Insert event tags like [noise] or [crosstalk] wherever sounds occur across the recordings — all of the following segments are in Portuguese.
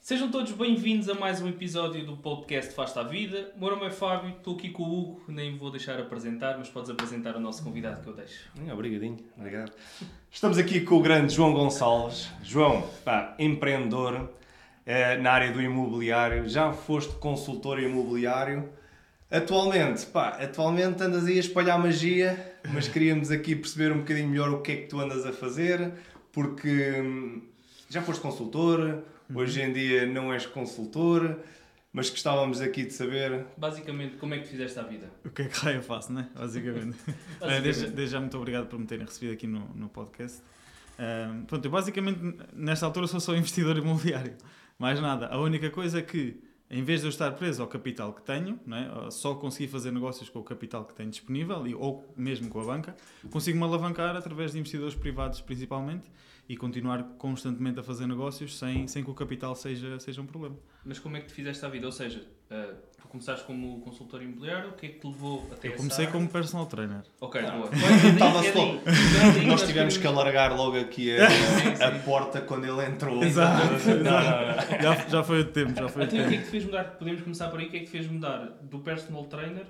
Sejam todos bem-vindos a mais um episódio do podcast Fasta a Vida. O meu nome é Fábio, estou aqui com o Hugo, nem vou deixar apresentar, mas podes apresentar o nosso convidado que eu deixo. Obrigadinho, obrigado. Estamos aqui com o grande João Gonçalves. João, pá, empreendedor eh, na área do imobiliário, já foste consultor imobiliário. Atualmente, pá, atualmente andas aí a espalhar magia, mas [laughs] queríamos aqui perceber um bocadinho melhor o que é que tu andas a fazer, porque hum, já foste consultor, hoje em dia não és consultor, mas gostávamos aqui de saber. Basicamente, como é que fizeste a vida? O que é que raio eu faço, né? Basicamente. [laughs] Eh, desde, desde já, muito obrigado por me terem recebido aqui no, no podcast. Ahm, pronto, eu basicamente, nesta altura, sou só investidor imobiliário. Mais nada. A única coisa é que, em vez de eu estar preso ao capital que tenho, né, só conseguir fazer negócios com o capital que tenho disponível, e, ou mesmo com a banca, consigo-me alavancar através de investidores privados, principalmente, e continuar constantemente a fazer negócios sem, sem que o capital seja, seja um problema. Mas como é que te fizeste a vida? Ou seja, eh, tu começaste como consultor imobiliário, o que é que te levou até Eu essa comecei área? como personal trainer. Ok, Ah. boa. [laughs] Estava só. daí- é daí Nós tivemos que alargar logo aqui a, [laughs] Sim, a sim. porta quando ele entrou. Exato, Não, não, não. Já, já foi o tempo, já foi o Então, o tempo. que é que te fez mudar? Podemos começar por aí. O que é que te fez mudar do personal trainer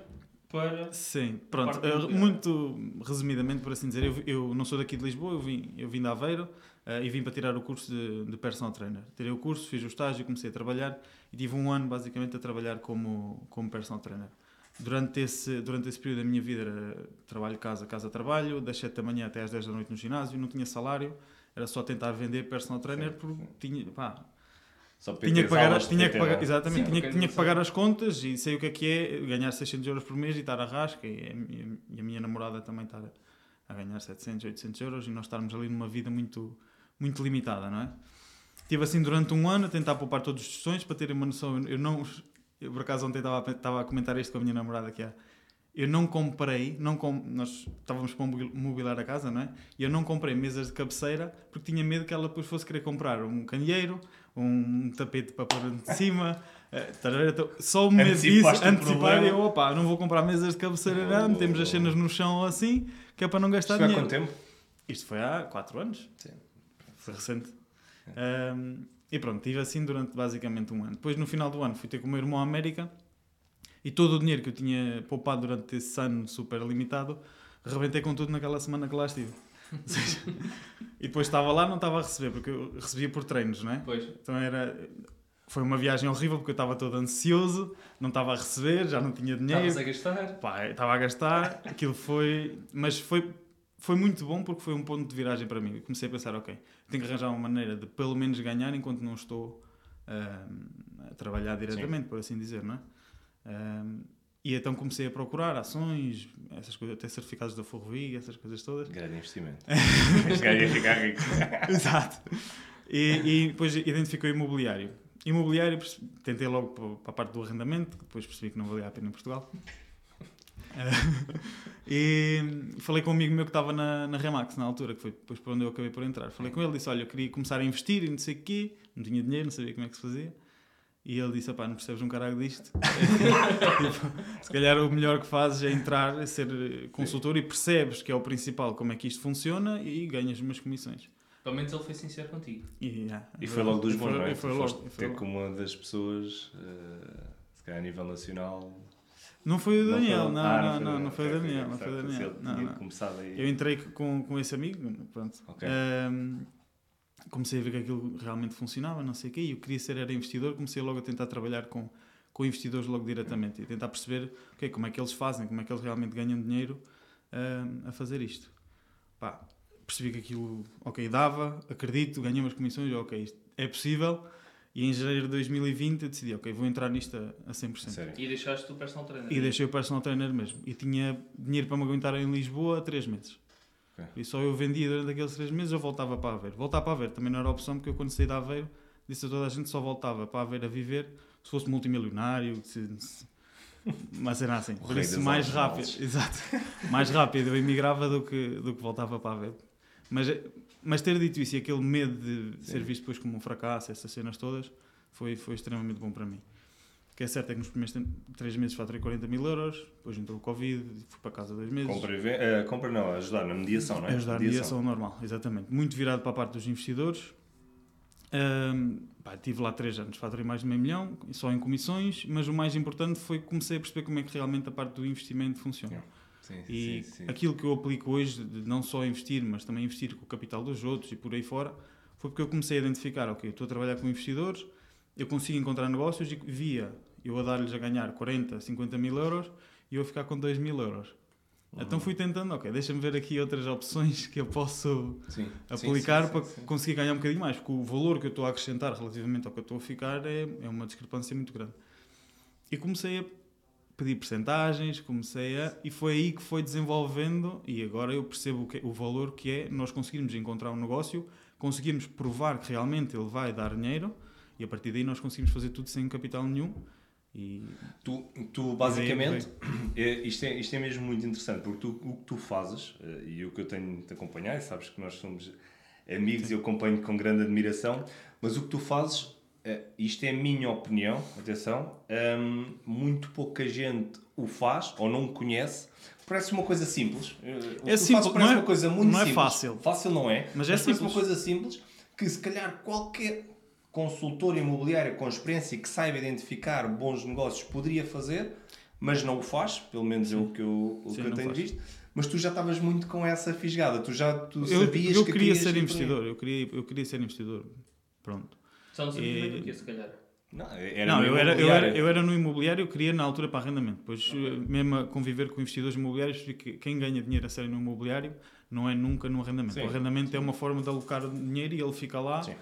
para. Sim, pronto. Imobiliária. muito resumidamente, por assim dizer, eu, eu não sou daqui de Lisboa, eu vim, eu vim de Aveiro eh, e vim para tirar o curso de, de personal trainer. Tirei o curso, fiz o estágio, comecei a trabalhar e tive um ano basicamente a trabalhar como, como personal trainer. Durante esse, durante esse período da minha vida era trabalho casa, casa trabalho, das 7 da manhã até às 10 da noite no ginásio, não tinha salário, era só tentar vender personal trainer Sim, porque tinha, pá, tinha que pagar, tinha que pagar, exatamente, Sim, tinha, tinha que pagar as contas e sei o que é que é ganhar 600 euros por mês e estar a rasca. E, a minha- e a minha namorada também estar a ganhar 700, 800 euros e nós estarmos ali numa vida muito, muito limitada, não é? Estive assim durante um ano a tentar poupar todos os tostões para terem uma noção. Eu não, eu por acaso ontem estava a, estava a comentar isto com a minha namorada que é eu não comprei, não com, nós estávamos para mobil- mobilar a casa, não é? E eu não comprei mesas de cabeceira porque tinha medo que ela depois fosse querer comprar um candeeiro, um tapete para pôr de cima. eh, estás a ver? Então, só o medo disso, antecipar e eu, opa, não vou comprar mesas de cabeceira, não, metemos as cenas no chão ou assim, que é para não gastar Isto foi há dinheiro. quanto tempo? Isto foi há 4 anos. Sim. Foi recente. Um, e pronto, estive assim durante basicamente um ano. Depois, no final do ano, fui ter com o meu irmão à América e todo o dinheiro que eu tinha poupado durante esse ano super limitado, rebentei com tudo naquela semana que lá estive. [laughs] Seja, e depois estava lá, não estava a receber, porque eu recebia por treinos, não é? Pois. Então era. Foi uma viagem horrível porque eu estava todo ansioso, não estava a receber, já não tinha dinheiro. Estavas a gastar. Pá, estava a gastar, aquilo foi. Mas foi, foi muito bom porque foi um ponto de viragem para mim. Eu comecei a pensar, ok, tenho que arranjar uma maneira de pelo menos ganhar enquanto não estou ahm, a trabalhar diretamente, por assim dizer, não é? Ahm, e então comecei a procurar ações, essas coisas, até certificados da Ferrovia, essas coisas todas. Grande investimento. [laughs] este gajo ia ficar rico. [laughs] Exato. E, e depois identificou imobiliário. Imobiliário, perce- tentei logo pa- para a parte do arrendamento, que depois percebi que não valia a pena em Portugal. Eh, [laughs] e falei com um amigo meu que estava na, na Remax na altura, que foi depois para onde eu acabei por entrar. Falei com ele, disse: Olha, eu queria começar a investir e não sei o quê, não tinha dinheiro, não sabia como é que se fazia. E ele disse: Pá, não percebes um caralho disto. [laughs] Tipo, se calhar o melhor que fazes é entrar, ser consultor e percebes que é o principal, como é que isto funciona e ganhas umas comissões. Pelo menos ele foi sincero contigo. E, yeah, E foi logo dos bons, não é? e foi logo, foste foi ter logo. como uma das pessoas, eh, se calhar a nível nacional. Não foi o Não Daniel, não, Ah, não, não, não foi o Daniel, não foi o Daniel. Não, não. começado aí. Eu entrei com, com esse amigo, pronto. Ok. Ahm, comecei a ver que aquilo realmente funcionava, não sei o quê, e eu queria ser era investidor, comecei logo a tentar trabalhar com, com investidores logo diretamente e tentar perceber ok, como é que eles fazem, como é que eles realmente ganham dinheiro ahm, a fazer isto. Pá, percebi que aquilo, ok, dava, acredito, ganhei umas comissões, ok, isto é possível. E em janeiro de 2020 eu decidi, ok, vou entrar nisto a, a 100%. Sério. E deixaste o personal trainer. E deixei o personal trainer mesmo. E tinha dinheiro para me aguentar em Lisboa há 3 meses. Ok. E só eu vendia durante aqueles 3 meses, eu voltava para Aveiro. Voltar para Aveiro também não era opção, porque eu quando saí de Aveiro disse a toda a gente só voltava para Aveiro a viver se fosse multimilionário, se, se, uma cena assim. Por isso, mais rápido. Exato. Mais rápido eu emigrava do que, do que voltava para Aveiro. Mas, mas ter dito isso e aquele medo de Sim. ser visto depois como um fracasso, essas cenas todas, foi, foi extremamente bom para mim. que é certo é que nos primeiros 3 meses faturei 40 mil euros, depois entrou o Covid, fui para casa dois meses. Compra, eh, compra não, ajudar na mediação, não é? Ajudar a mediação normal, exatamente. Muito virado para a parte dos investidores. Ahm, pá, tive lá 3 anos, faturei mais de meio milhão, só em comissões, mas o mais importante foi que comecei a perceber como é que realmente a parte do investimento funciona. Sim, E sim, sim. aquilo que eu aplico hoje, de não só investir, mas também investir com o capital dos outros e por aí fora, foi porque eu comecei a identificar, ok, estou a trabalhar com investidores, eu consigo encontrar negócios e via eu a dar-lhes a ganhar 40, 50 mil euros e eu a ficar com 2 mil euros. Uhum. Então fui tentando, ok, deixa-me ver aqui outras opções que eu posso Sim, aplicar sim, sim, para conseguir ganhar um bocadinho mais, porque o valor que eu estou a acrescentar relativamente ao que eu estou a ficar é, é uma discrepância muito grande. E comecei a pedir percentagens, comecei a. e foi aí que foi desenvolvendo, e agora eu percebo o, que, o valor que é nós conseguirmos encontrar um negócio, conseguirmos provar que realmente ele vai dar dinheiro, e a partir daí nós conseguimos fazer tudo sem capital nenhum. E Tu, tu basicamente, é, isto, é, isto é mesmo muito interessante, porque tu, o que tu fazes, eh, e o que eu tenho de acompanhar, sabes que nós somos amigos e eu acompanho com grande admiração, mas o que tu fazes, eh, isto é a minha opinião, atenção, hum, muito pouca gente o faz ou não conhece. Parece uma coisa simples. Eh, O fazes simples, parece não é- uma coisa muito não é simples. fácil. Fácil não é, Mas é parece uma simples. coisa simples que se calhar qualquer consultor imobiliário com experiência que saiba identificar bons negócios poderia fazer, mas não o faz, pelo menos é o que eu, o Sim, que eu não tenho faz. visto. Mas tu já estavas muito com essa fisgada, tu já tu eu, sabias eu que queria ser investidor, eu queria, eu queria ser investidor. Pronto. Só no sentido E- do quê, se calhar? Não, era não, eu era, eu, imobiliário. era, eu era no imobiliário, eu queria na altura para arrendamento. Depois, eh, mesmo a conviver com investidores imobiliários, que quem ganha dinheiro a sério no imobiliário não é nunca no arrendamento. Sim. O arrendamento é uma forma de alocar o dinheiro e ele fica lá Sim.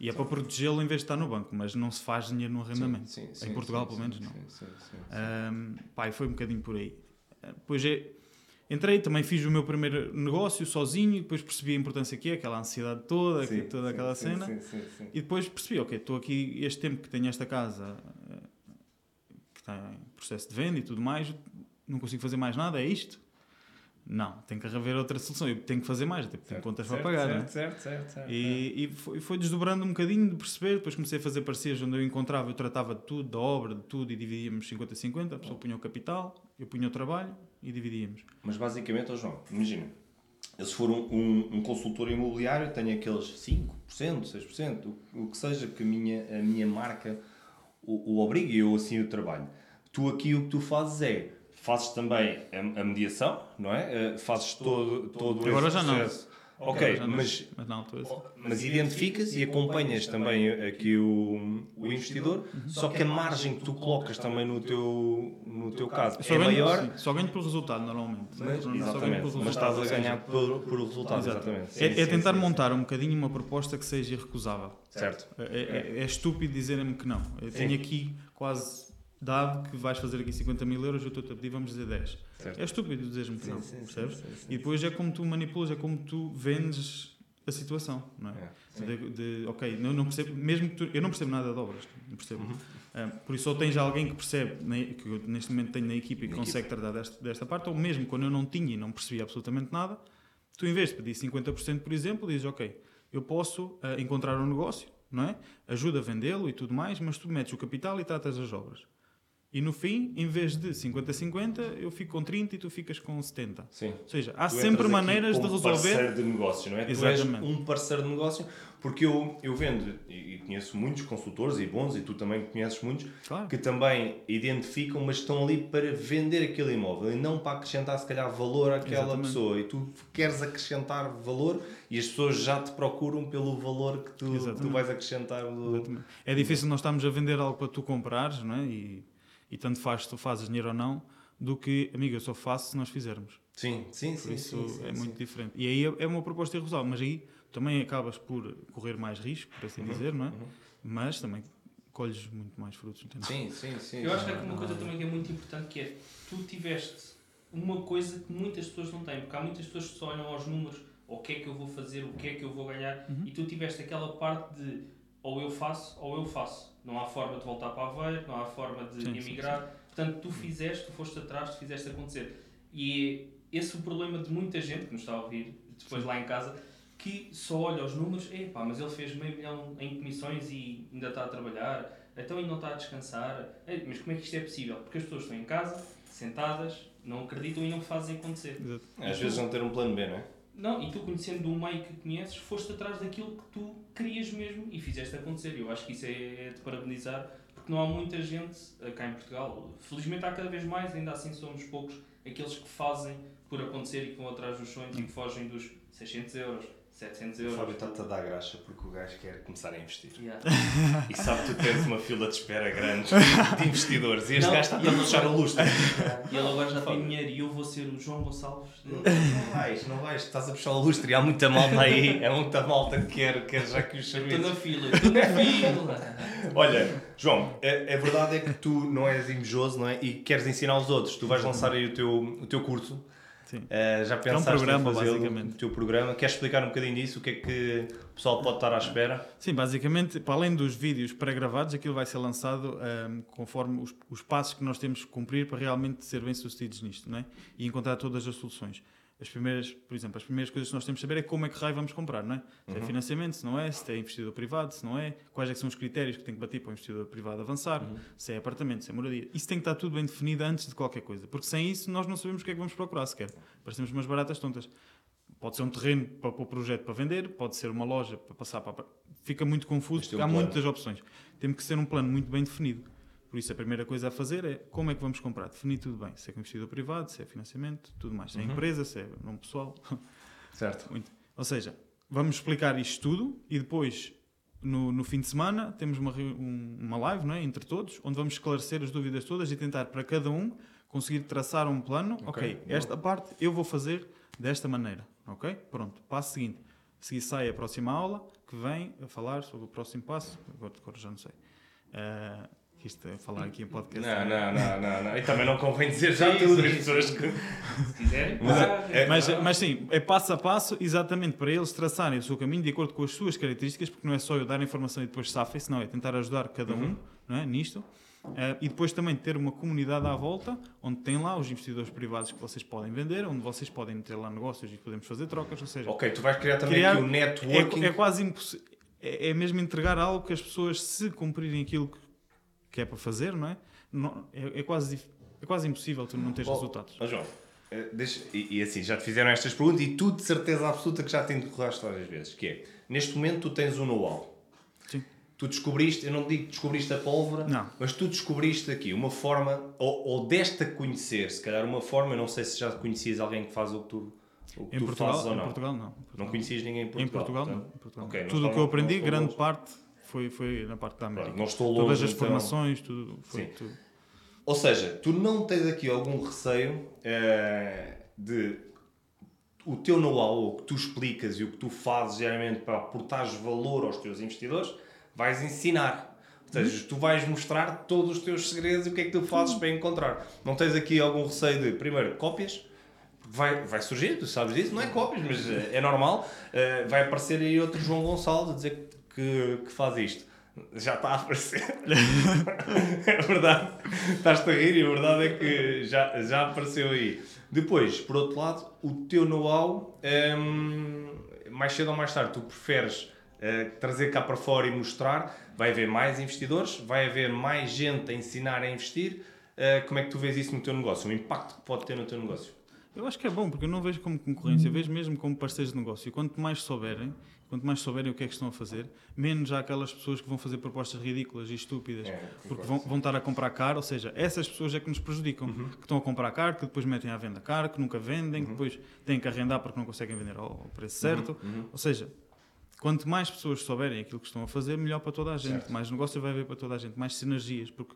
e é para protegê-lo em vez de estar no banco, mas não se faz dinheiro no arrendamento. Sim, sim, em sim, Portugal, sim, pelo menos, sim, não. sim, sim, sim, sim. Ahm, pá, e foi um bocadinho por aí. Ah, Depois é, entrei, também fiz o meu primeiro negócio sozinho, e depois percebi a importância que é, aquela ansiedade toda, Sim, toda sim, aquela sim, cena. sim, sim, sim. E depois percebi, ok, estou aqui este tempo que tenho esta casa eh, que está em processo de venda e tudo mais, não consigo fazer mais nada, é isto? Não, tem que haver outra solução, eu tenho que fazer mais, porque tenho contas certo, para pagar, certo, não é? certo, certo, certo. E, e foi, foi desdobrando um bocadinho de perceber, depois comecei a fazer parcerias onde eu encontrava, eu tratava de tudo, da obra, de tudo, e dividíamos 50-50, a pessoa punha o capital, eu punha o trabalho e dividíamos. Mas basicamente, ó João, imagina, eu se for um, um, um consultor imobiliário, tenho aqueles 5%, 6%, o, o que seja que a minha, a minha marca o, o obrigue e eu assim o trabalho. Tu aqui o que tu fazes é, fazes também a, a mediação, não é? Eh, Fazes todo, todo Agora esse já não. Ok, não, mas mas na altura. mas identificas e acompanhas também aqui o, o investidor, só que a margem que tu colocas também no teu, no teu caso Só é ganho, maior, sim, só ganho por resultado normalmente. mas, exatamente, por mas estás a ganhar por, por resultado, Exato. exatamente. É, Sim, é sim, tentar montar um bocadinho uma proposta que seja irrecusável. Certo. É, é- é estúpido dizerem-me que não. Eu tenho aqui quase dado que vais fazer aqui 50 mil euros, eu estou-te a pedir, vamos dizer 10. Certo. É estúpido dizeres-me que não, sim, percebes? sim, sim. E depois é como tu manipulas, é como tu vendes a situação, não é? É. De, de, ok, eu não percebo, mesmo tu, eu não percebo nada de obras, não percebo. Uhum. Por isso, ou tens alguém que percebe, que eu neste momento tenho na equipa e Na consegue tratar desta, desta parte, ou mesmo quando eu não tinha e não percebia absolutamente nada, tu em vez de pedir 50%, por exemplo, dizes, ok, eu posso ah, encontrar um negócio, não é? Ajuda a vendê-lo e tudo mais, mas tu metes o capital e tratas as obras. E no fim, em vez de 50-50, eu fico com 30 e tu ficas com 70. Sim. Ou seja, há Tu sempre maneiras de resolver. parceiro de negócio, não é? Tu Exatamente. és um parceiro de negócio, porque eu, eu vendo e, conheço muitos consultores e bons, e tu também conheces muitos, Claro. que também identificam, mas estão ali para vender aquele imóvel e não para acrescentar, se calhar, valor àquela Exatamente. pessoa. E tu queres acrescentar valor e as pessoas já te procuram pelo valor que tu, tu vais acrescentar. Do... É difícil nós estarmos a vender algo para tu comprares, não é? E, e tanto faz se tu fazes dinheiro ou não, do que, amigo, eu só faço se nós fizermos. Sim, sim, Por sim. isso sim, sim, é sim. muito diferente. E aí é é uma proposta irrecusável, mas aí também acabas por correr mais risco, por assim dizer, não é? uhum. Mas também colhes muito mais frutos. Entende? Sim, sim, sim. Eu acho que há aqui uma coisa também que é muito importante que é tu tiveste uma coisa que muitas pessoas não têm, porque há muitas pessoas que só olham aos números, ou o que é que eu vou fazer, o que é que eu vou ganhar, Uhum. e tu tiveste aquela parte de ou eu faço ou eu faço. Não há forma de voltar para Aveiro, não há forma de Sim, sim, emigrar. Portanto, tu fizeste, tu foste atrás, tu fizeste acontecer. E esse é o problema de muita gente que nos está a ouvir, depois lá em casa, que só olha os números, epá, mas ele fez meio milhão em comissões e ainda está a trabalhar, então e não está a descansar? Ei, mas como é que isto é possível? Porque as pessoas estão em casa, sentadas, não acreditam e não fazem acontecer. Exato. Às vezes não ter um plano B, não é? Não, e tu conhecendo do meio que conheces, foste atrás daquilo que tu querias mesmo e fizeste acontecer. Eu acho que isso é, é de parabenizar, porque não há muita gente eh, cá em Portugal. Felizmente há cada vez mais, ainda assim somos poucos, aqueles que fazem por acontecer e que vão atrás dos sonhos e que fogem dos 600 euros, 700 O euros. Fábio está-te a dar graxa porque o gajo quer começar a investir. Yeah. [laughs] E sabe que tu tens uma fila de espera grande de investidores e este Não, gajo está a fechar o lustre. E ele agora já tem dinheiro e eu vou ser o João Gonçalves. dele. Não vais, não vais, estás a puxar o lustre e há muita malta aí, é muita malta que quer, quer já que os Estou serviços. na fila, estou na fila. [laughs] Olha, João, a, a verdade é que tu não és invejoso não é? e queres ensinar os outros. Tu vais lançar aí o teu, o teu curso. Sim. Eh, já pensaste programa, em fazê-lo, basicamente. o teu programa. Queres explicar um bocadinho disso? O que é que o pessoal pode estar à espera? Sim, basicamente, para além dos vídeos pré-gravados, aquilo vai ser lançado ahm, conforme os, os passos que nós temos que cumprir para realmente ser bem-sucedidos nisto, não é? E encontrar todas as soluções. As primeiras, por exemplo, as primeiras coisas que nós temos de saber é como é que raio vamos comprar, não é? Se é financiamento, se não é, se é investidor privado, se não é, quais é são os critérios que tem que bater para o investidor privado avançar, se é apartamento, se é moradia. Isso tem que estar tudo bem definido antes de qualquer coisa, porque sem isso nós não sabemos o que é que vamos procurar sequer. Parecemos umas baratas tontas. Pode ser um terreno para, para o projeto para vender, pode ser uma loja para passar para. Fica muito confuso é porque um há plano. muitas opções. Temos que ser um plano muito bem definido. Por isso, a primeira coisa a fazer é como é que vamos comprar. Definir tudo bem. Se é com investidor privado, se é financiamento, tudo mais. Se é empresa, se é nome pessoal. [laughs] Certo. Muito. Ou seja, vamos explicar isto tudo e depois, no, no fim de semana, temos uma, um- uma live não é? entre todos, onde vamos esclarecer as dúvidas todas e tentar para cada um conseguir traçar um plano. Ok, boa. esta parte eu vou fazer desta maneira. Ok? Pronto. Passo seguinte. A seguir sai a próxima aula que vem a falar sobre o próximo passo. Agora de cor já não sei. Que isto é falar aqui em podcast. Não, não, não, não, não. E também não convém dizer já Sim, tudo. sim, As pessoas que. Se quiserem, Mas é- é- Mas, mas sim, é passo a passo, exatamente para eles traçarem o seu caminho de acordo com as suas características, porque não é só eu dar a informação e depois safem-se, não é tentar ajudar cada um não é, nisto. Eh, e depois também ter uma comunidade à volta, onde tem lá os investidores privados que vocês podem vender, onde vocês podem ter lá negócios e podemos fazer trocas, ou seja, Ok, tu vais criar também Criar- aqui o networking. é, é quase impossível. É, é mesmo entregar algo que as pessoas, se cumprirem aquilo que, que é para fazer, não é? Não- é, é quase, é quase impossível tu não teres Oh, resultados. Ó João, eh, deixa- e, e assim, já te fizeram estas perguntas e tu de certeza absoluta que já te interrogaste várias vezes, que é, neste momento tu tens um know-how. Sim. Tu descobriste, eu não digo que descobriste a pólvora, Não. mas tu descobriste aqui uma forma, ou, ou deste a conhecer, se calhar uma forma, eu não sei se já conhecias alguém que faz o que tu, o que Em tu Portugal, fazes ou em não. Portugal não. Em Não Portugal. conhecias ninguém em Portugal. Em Portugal, não. Em Portugal. ok, não tudo o que eu aprendi, grande parte foi, foi na parte da América. Não estou longe, Todas as então. formações, tudo foi Sim. tudo. Ou seja, tu não tens aqui algum receio eh, de o teu know-how, o que tu explicas e o que tu fazes diariamente para aportares valor aos teus investidores, vais ensinar. Ou seja, tu vais mostrar todos os teus segredos e o que é que tu fazes para encontrar. Não tens aqui algum receio de, primeiro, cópias? Vai, vai surgir, tu sabes disso, não é cópias, mas eh, é normal. Eh, vai aparecer aí outro João Gonçalves a dizer que, que faz isto. Já está a aparecer. [laughs] é verdade. Estás-te a rir e a verdade é que já, já apareceu aí. Depois, por outro lado, o teu know-how, hum, mais cedo ou mais tarde, tu preferes eh, trazer cá para fora e mostrar, vai haver mais investidores, vai haver mais gente a ensinar a investir. Eh, como é que tu vês isso no teu negócio? O impacto que pode ter no teu negócio? Eu acho que é bom, porque eu não vejo como concorrência, vejo mesmo como parceiros de negócio. E quanto mais souberem, quanto mais souberem o que é que estão a fazer, menos há aquelas pessoas que vão fazer propostas ridículas e estúpidas, É, porque vão, vão estar a comprar caro, ou seja, essas pessoas é que nos prejudicam, Uhum. que estão a comprar caro, que depois metem à venda caro, que nunca vendem, que depois têm que arrendar porque não conseguem vender ao ao preço certo. Uhum. Ou seja, quanto mais pessoas souberem aquilo que estão a fazer, melhor para toda a gente, Certo. mais negócio vai haver para toda a gente, mais sinergias, porque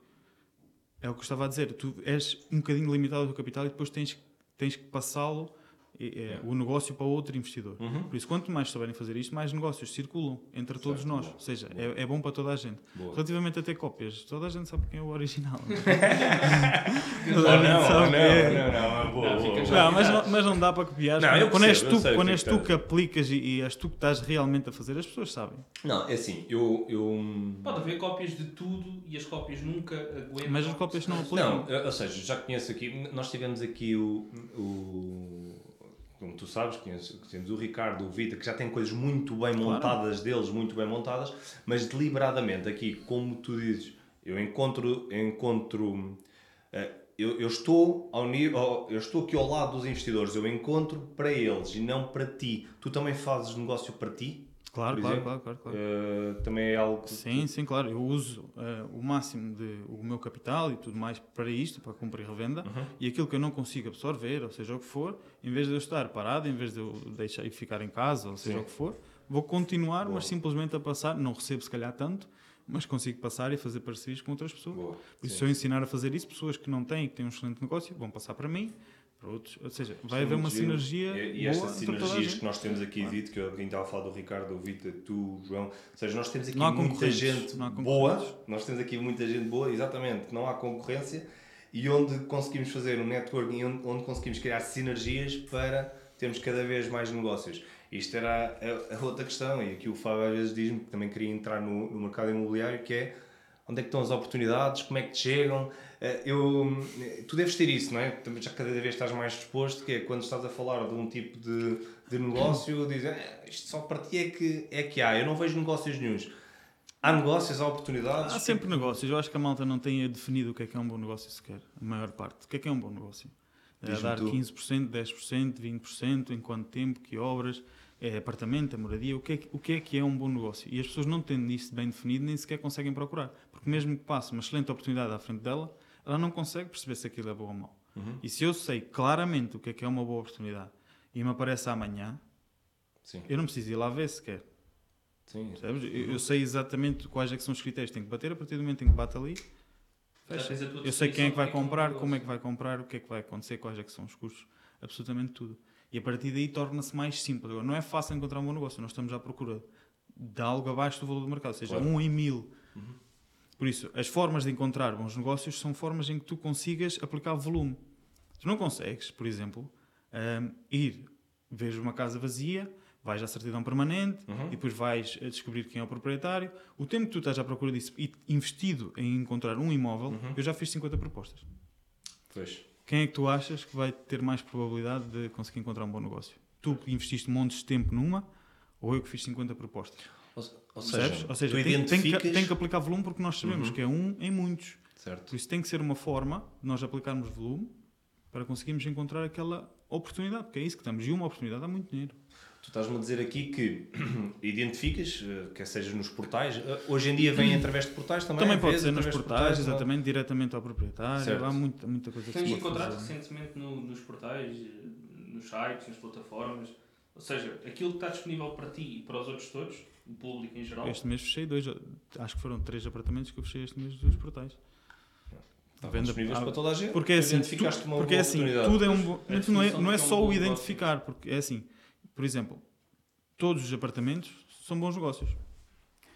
é o que eu estava a dizer, tu és um bocadinho limitado ao teu capital e depois tens, tens que passá-lo, eh, eh, o negócio, para outro investidor. Uhum. Por isso, quanto mais souberem fazer isto, mais negócios circulam entre todos Certo, nós. boa, Ou seja, boa. é, é bom para toda a gente. Boa. Relativamente a ter cópias, toda a gente sabe quem é o original. não é? [laughs] Toda a gente não, sabe não, quem é. não, não, boa, Não, já. Não, mas, não, mas não dá para copiar. Não, eu quando és percebo, eu tu, sei quando que és é tu que que aplicas e, e és tu que estás realmente a fazer, as pessoas sabem. Não, é assim, eu... eu... Pode haver cópias de tudo e as cópias nunca aguentam. Mas as cópias não aplicam. Não, ou seja, já conheço aqui, nós tivemos aqui o, o como tu sabes, conheço, temos o Ricardo, o Vita, que já tem coisas muito bem Claro. montadas deles, muito bem montadas, mas deliberadamente aqui, como tu dizes, Eu encontro, encontro eh, eu, eu estou ao nível, eu estou aqui ao lado dos investidores, eu encontro para eles e não para ti. Tu também fazes negócio para ti? Claro, claro, exemplo? claro, claro, claro. Eh, também é algo que Sim, sim, claro. Eu uso eh, o máximo de o meu capital e tudo mais para isto, para cumprir revenda, Uhum. e aquilo que eu não consigo absorver, ou seja o que for, em vez de eu estar parado, em vez de eu deixar e ficar em casa, ou seja Sim. o que for, vou continuar, Boa. mas simplesmente a passar, não recebo se calhar tanto, mas consigo passar e fazer parcerias com outras pessoas. Boa. Por isso, se eu ensinar a fazer isso, pessoas que não têm, que têm um excelente negócio, vão passar para mim, para outros. Ou seja, vai Sim, haver uma sinergia E, e estas sinergias que nós temos aqui Claro. dito, que eu quem estava a falar do Ricardo, o Vitor, tu, João, ou seja, nós temos aqui muita gente boa, nós temos aqui muita gente boa, exatamente, que não há concorrência e onde conseguimos fazer um networking, onde, onde conseguimos criar sinergias para termos cada vez mais negócios. Isto era a, a outra questão, e aqui o Fábio às vezes diz-me que também queria entrar no, no mercado imobiliário, que é onde é que estão as oportunidades, como é que te chegam. Eh, Eu, tu deves ter isso, não é? Também já cada vez estás mais disposto, que é quando estás a falar de um tipo de, de negócio, dizes, "Ah, isto só para ti é que, é que há, eu não vejo negócios nenhuns. Há negócios, há oportunidades. Há sempre negócios. Eu acho que a malta não tem definido o que é que é um bom negócio sequer, a maior parte. O que é que é um bom negócio? É dar tu. 15%, 10%, 20%, em quanto tempo, que obras, é apartamento, é moradia, o que é, que- o que é que é um bom negócio? E as pessoas não tendo isso bem definido, nem sequer conseguem procurar. Porque mesmo que passe uma excelente oportunidade à frente dela, ela não consegue perceber se aquilo é bom ou mau. Uhum. E se eu sei claramente o que é que é uma boa oportunidade e me aparece amanhã, Sim, eu não preciso ir lá ver sequer. sim. Eu, eu sei exatamente quais é que são os critérios que tenho que bater, a partir do momento em que bate ali, fecha. Eu sei quem é que vai comprar, um como é que vai comprar, o que é que vai acontecer, quais é que são os custos, absolutamente tudo. E a partir daí torna-se mais simples. Agora, não é fácil encontrar um bom negócio, nós estamos à procura de algo abaixo do valor do mercado, ou seja, Claro. um em mil. Por isso, as formas de encontrar bons negócios são formas em que tu consigas aplicar volume. Tu não consegues, por exemplo, hum, ir, veres uma casa vazia, vais à certidão permanente Uhum. e depois vais a descobrir quem é o proprietário. O tempo que tu estás à procura disso e investido em encontrar um imóvel, Uhum. eu já fiz 50 propostas. Pois. Quem é que tu achas que vai ter mais probabilidade de conseguir encontrar um bom negócio? Tu que investiste montes de tempo numa ou eu que fiz 50 propostas? Ou, ou seja, Ou seja, tu tem, tem que, identificas... tem que aplicar volume porque nós sabemos Uhum. que é um em muitos. Certo. Por isso tem que ser uma forma de nós aplicarmos volume para conseguirmos encontrar aquela oportunidade, porque é isso que estamos. E uma oportunidade dá muito dinheiro. Tu estás-me a dizer aqui que [clears throat] identificas, eh, quer seja nos portais, eh, hoje em dia vem através de portais também? Também pode vezes, ser nos portais, não? exatamente, diretamente ao proprietário. Certo. Há muita, muita coisa que Tens se pode encontrado fazer. recentemente no- nos portais, eh, nos sites, nas plataformas, ou seja, aquilo que está disponível para ti e para os outros todos, o público em geral, Este mês fechei dois, acho que foram três apartamentos que eu fechei este mês dos portais. Estavam Venda- disponíveis ah, para toda a gente. Porque é assim, tu- uma porque é assim tudo é um bom. A Não é, não é é um só o negócio. identificar, porque é assim, por exemplo, todos os apartamentos são bons negócios,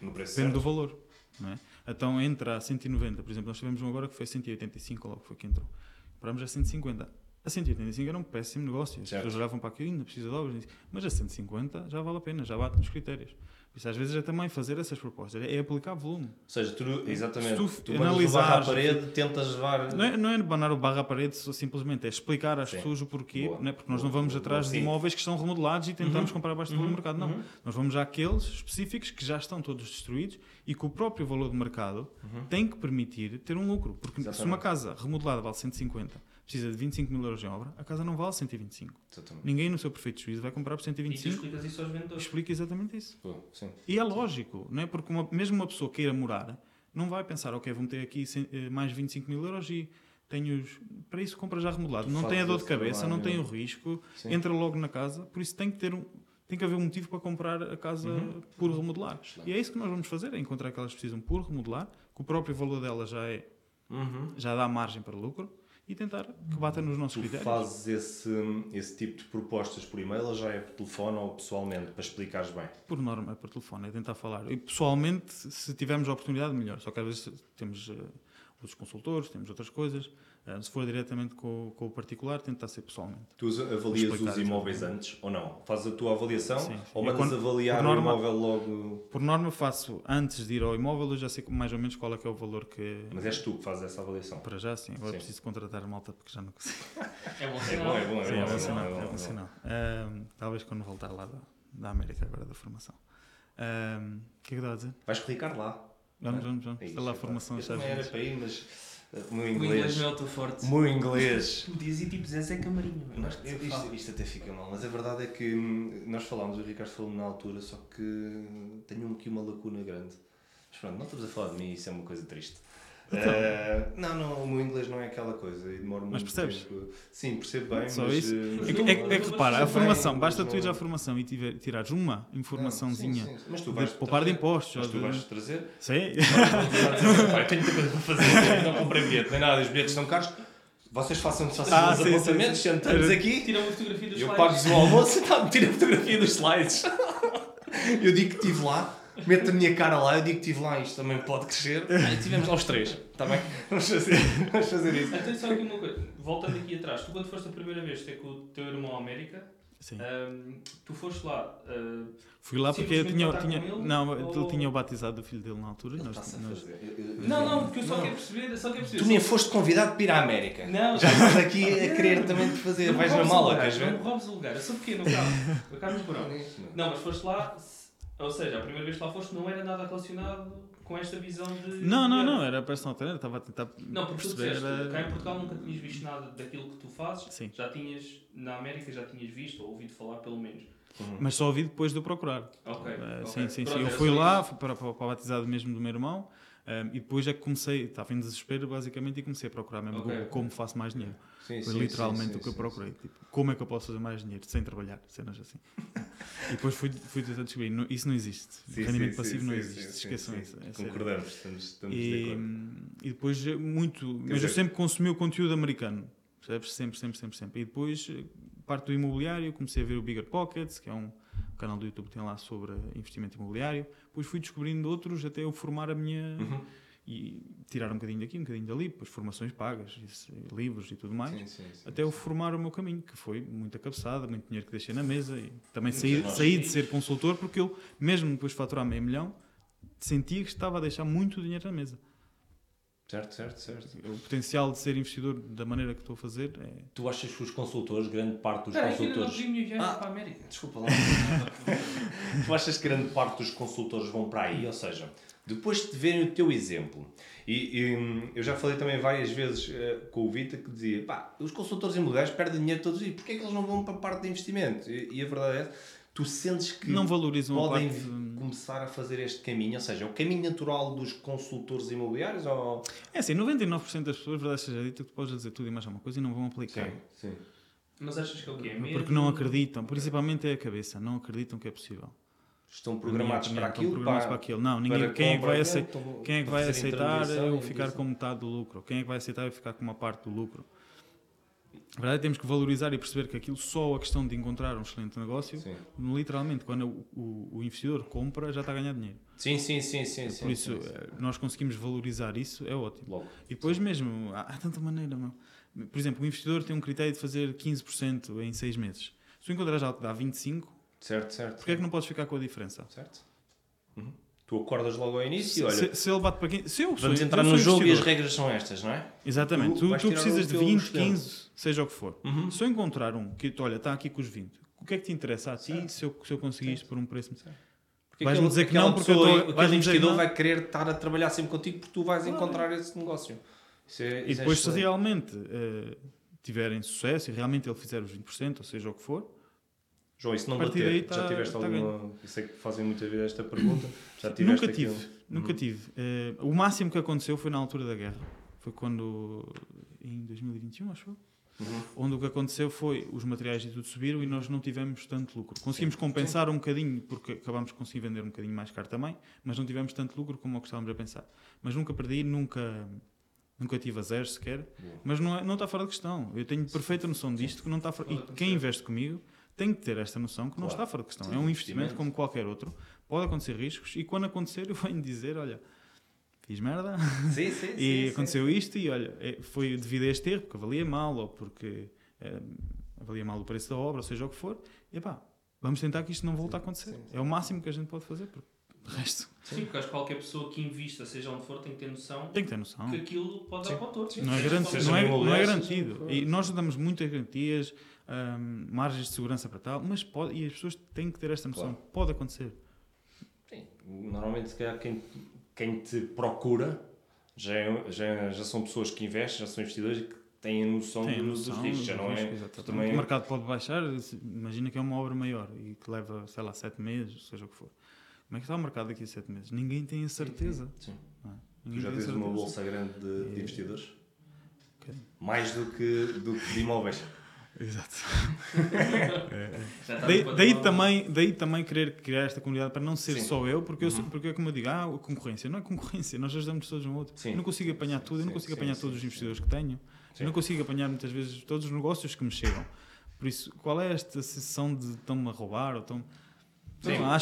No preço depende do certo. valor. Não é? Então entra a 190, por exemplo, nós tivemos um agora que foi 185, logo foi que entrou. Compramos a 150. A 185 era um péssimo negócio. As Certo. pessoas olhavam para aquilo, ainda precisa de obras. Mas a 150 já vale a pena, já bate nos critérios. Isso, às vezes, é também fazer essas propostas, é aplicar volume. Ou seja, tu, exatamente, Se tu tu, o barra à parede, tentas levar... Não é, não é banar o barra à parede simplesmente, é explicar às Sim. pessoas o porquê, Boa. né? porque nós não vamos Boa. atrás Boa. de imóveis que estão remodelados e tentamos comprar abaixo do valor do mercado. Não. Uhum. Nós vamos àqueles específicos que já estão todos destruídos e que o próprio valor do mercado Uhum. tem que permitir ter um lucro. Porque se Exatamente. uma casa remodelada vale 150, precisa de 25 mil euros em obra, a casa não vale 125. Exatamente. Ninguém no seu perfeito juízo vai comprar por e tu 125 explicas isso aos vendedores. explica exatamente isso. E é lógico, não é? Porque uma- mesmo uma pessoa queira morar, não vai pensar, ok, vou meter aqui eh, mais 25 mil euros e tenho os... para isso compra já remodelado. Tu Não tem a dor de cabeça, não trabalho, tem o risco, Sim. entra logo na casa, por isso tem que ter um. Tem que haver um motivo para comprar a casa Uhum. por remodelar. Excelente. E é isso que nós vamos fazer, é encontrar que elas precisam por remodelar, que o próprio valor dela já, é, Uhum. já dá margem para lucro e tentar que bata nos nossos Tu critérios. fazes esse, esse tipo de propostas por e-mail ou já é por telefone ou pessoalmente, para explicares bem? Por norma, é por telefone, é tentar falar. E pessoalmente, se tivermos a oportunidade, melhor. Só que às vezes temos eh, outros consultores, temos outras coisas. Eh, se for diretamente com, o- com o particular, tentar ser pessoalmente. Tu avalias os imóveis antes ou não? Fazes a tua avaliação Sim, sim. ou mandas quando- avaliar por o norma- imóvel logo? Por norma, faço antes de ir ao imóvel, eu já sei mais ou menos qual é que é o valor que. Mas és tu que fazes essa avaliação. Para já, sim. Agora Sim. preciso contratar malta porque já não consigo. [laughs] É bom É bom, é bom, é Sim, bom. é é bom bom, sinal. é bom, É é bom bom. sinal. Ahm, talvez quando voltar lá da, da América, agora da formação. O que é que estava a dizer? Vais Ricardo lá. Vamos, vamos, vamos. É Está lá a formação Eu dos Estados também era para ir, mas uh, o meu O inglês inglês. não é o teu forte. O meu inglês. [laughs] Dizes e tipo Zé Camarinho. Eu Eu- ser isto, isto até fica mal, mas a verdade é que hum, nós falámos, o Ricardo falou na altura, só que tenho aqui uma lacuna grande. Mas pronto, não estamos a falar de mim, isso é uma coisa triste. Então. Eh, não, não, o meu inglês não é aquela coisa e demora muito percebes? tempo. Sim, percebo bem, Só mas, isso? eh, mas É que, não- é que- é que repara, a formação, bem, basta mas tu ires à formação e tiver, tirares uma informaçãozinha Não, sim, sim, mas tu de vais poupar de impostos. Mas tu de- vais trazer. Pai, tenho muita coisa para fazer, não comprei bilhete, nem nada, os bilhetes estão caros. Vocês façam só Ah, os sim, sim, apontamentos, sim. sentamos aqui, Tira uma fotografia dos eu slides. pago-vos o almoço e tá, tira a fotografia dos slides. [laughs] Eu digo que estive lá, meto a minha cara lá, eu digo que estive lá, isto também pode crescer. [laughs] Aí tivemos lá os três, está bem? [laughs] Vamos fazer, vamos fazer isso. Então, só aqui uma coisa. Voltando aqui atrás. Tu quando foste a primeira vez ter com o teu irmão à América, Sim. ahm, tu foste lá. ah, Fui lá porque eu tinha, tinha, ele, não, ou- ele tinha o batizado do filho dele na altura. nós- nós- fazer. Eu- eu- Não, não, porque eu só Não. quero perceber. Só quero perceber Tu nem foste convidado para ir à América. Não, Já estás aqui a querer também te fazer. Não Vais na o mala, queres Não ver? roubes o lugar. Eu sou pequeno. Eu calmo por Não, mas foste lá. Ou seja, a primeira vez que lá foste não era nada relacionado com esta visão de. Não, não, não, era personal trainer, estava a tentar Não, porque tu perceber. disseste, era- cá em Portugal nunca tinhas visto nada daquilo que tu fazes. Sim. Já tinhas, na América já tinhas visto ou ouvido falar pelo menos. Mas só ouvi depois de o procurar. Ok. Eh, ok. Sim, sim, sim. Pronto, Eu fui lá, fui para, para, para o batizado mesmo do meu irmão. eh, e depois é que comecei, estava em desespero basicamente e comecei a procurar mesmo Ok. Google, como faço mais dinheiro. Sim, Foi sim, literalmente sim, o que eu procurei. Tipo, como é que eu posso fazer mais dinheiro sem trabalhar? Cenas assim. [laughs] e depois fui, fui tentar descobrir. não- Isso não existe. Rendimento passivo não existe. Esqueçam isso. é. Concordamos, estamos, estamos de E, acordo. e depois eh, muito. mas dizer- eu sempre consumi o conteúdo americano. Percebes? Sempre, sempre, sempre, sempre. E depois, eh, parte do imobiliário, comecei a ver o Bigger Pockets, que é um canal do YouTube que tem lá sobre investimento imobiliário. Depois fui descobrindo outros até eu formar a minha. Uhum. E tirar um bocadinho daqui, um bocadinho dali, depois formações pagas, isso, livros e tudo mais. Sim, sim, sim, Até eu formar o meu caminho, que foi muita cabeçada, muito dinheiro que deixei na mesa e também saí, saí de ser consultor porque eu, mesmo depois de faturar meio milhão, sentia que estava a deixar muito dinheiro na mesa. Certo, certo, certo. O potencial de ser investidor da maneira que estou a fazer é. Tu achas que os consultores, grande parte dos não consultores. minha viagem Ah. para a América. Desculpa lá. [laughs] tu achas que grande parte dos consultores vão para aí? Ou seja, depois de verem o teu exemplo, e, e, hum, eu já falei também várias vezes eh, com o Vita que dizia: pá, os consultores imobiliários perdem dinheiro todos os dias, porquê é que eles não vão para a parte de investimento? E, e a verdade é tu sentes que Não valorizam a podem parte. de- começar a fazer este caminho, ou seja, é o caminho natural dos consultores imobiliários? Ou... É assim, 99% das pessoas, verdade seja dita, que tu podes dizer tudo e mais alguma coisa e não vão aplicar. sim. Mas achas que é o quê? É mesmo? Porque não acreditam, principalmente é a cabeça, não acreditam que é possível. Estão programados para aquilo, programados para, para aquilo. Não, ninguém, para quem é que vai Quem é que vai aceitar eu e ficar com metade do lucro? Quem é que vai aceitar eu ficar com uma parte do lucro? Na verdade, temos que valorizar e perceber que aquilo só a questão de encontrar um excelente negócio, Sim. literalmente, quando o, o- o investidor compra, já está a ganhar dinheiro. Sim, sim, sim, sim. sim, Por isso, sim, sim. eh, nós conseguimos valorizar isso, é ótimo. Logo. E depois mesmo, há, há tanta maneira, meu. Por exemplo, o investidor tem um critério de fazer 15% em 6 meses. Se tu encontrares algo que dá 25%, Certo, certo. porquê é que não podes ficar com a diferença? Certo. Uhum. Tu acordas logo ao início Se, e olha, se- se ele bate para 15%, se eu sou, vamos eu entrar sou no jogo e as regras são estas, não é? Exatamente, Tu tu, tu precisas de teu 20, excedente. 15, seja o que for. Uhum. Se eu encontrar um que, olha, está aqui com os 20, o que é que te interessa a ti Certo. se eu, se eu conseguir isto por um preço? Porque Vais-me dizer que não, porque eu pessoa, tô- aquele investidor não. vai querer estar a trabalhar sempre contigo porque tu vais encontrar esse negócio. Isso é, E isso é depois, se excelente. realmente eh, tiverem sucesso e realmente ele fizer os 20%, ou seja o que for, João, isso não bater, daí já tá- tiveste tá alguma... Eu sei que fazem muitas vezes esta pergunta. Já tiveste nunca aquilo? tive. Nunca Uhum. tive. Eh, o máximo que aconteceu foi na altura da guerra. Foi quando, em 2021, acho eu. Uhum. onde o que aconteceu foi os materiais e tudo subiram e nós não tivemos tanto lucro. Conseguimos compensar um bocadinho, porque acabámos de conseguir vender um bocadinho mais caro também, mas não tivemos tanto lucro como o que estávamos a pensar. Mas nunca perdi, nunca, nunca tive a zero sequer, Boa. mas não, é, não está fora de questão. Eu tenho perfeita noção disto, que não está fora, e quem investe comigo tem que ter esta noção que não Claro. está fora de questão. Sim, é um investimento. investimento como qualquer outro, pode acontecer riscos e quando acontecer eu venho dizer, olha, fiz merda, Sim, sim, [laughs] e sim, aconteceu isto e olha, é- foi devido a este erro, porque avaliei mal ou porque eh, avalia mal o preço da obra, ou seja o que for, e epá, vamos tentar que isto não volte a acontecer. sim, sim. É o máximo que a gente pode fazer, porque de resto Sim, porque acho que qualquer pessoa que invista, seja onde for, tem que ter noção tem que ter noção. que aquilo pode Sim. dar para o torto. Não é, Seja garanti qual não, é, não é garantido. E nós damos muitas garantias, ahm, margens de segurança para tal, mas pode, e as pessoas têm que ter esta noção. Claro. Pode acontecer. Sim, normalmente se calhar quem quem te procura já, é- já, é- já são pessoas que investem, já são investidores e que têm a noção, Tem a do- noção dos riscos. Já não risco, é. exatamente. também- O mercado pode baixar, imagina que é uma obra maior e que leva, sei lá, sete meses, seja o que for. Como é que está o mercado daqui a sete meses? Ninguém tem a certeza. Sim. não é? Tu Ninguém já tens uma bolsa grande de, de E- investidores? Ok. Mais do que, do que de imóveis. Exato. [laughs] Já está Daí, daí também, daí também querer criar esta comunidade para não ser Sim. só eu, porque, eu, sou- Uhum. porque é como eu digo, ah, a concorrência. Não é concorrência, nós ajudamos todos um outro. Sim. Eu não consigo apanhar tudo, eu não Sim, consigo sim, apanhar sim, todos os sim, investidores que tenho, Sim. eu não consigo apanhar muitas vezes todos os negócios que me chegam. Por isso, qual é esta sessão de estão-me a roubar ou estão. Sim. Não, há há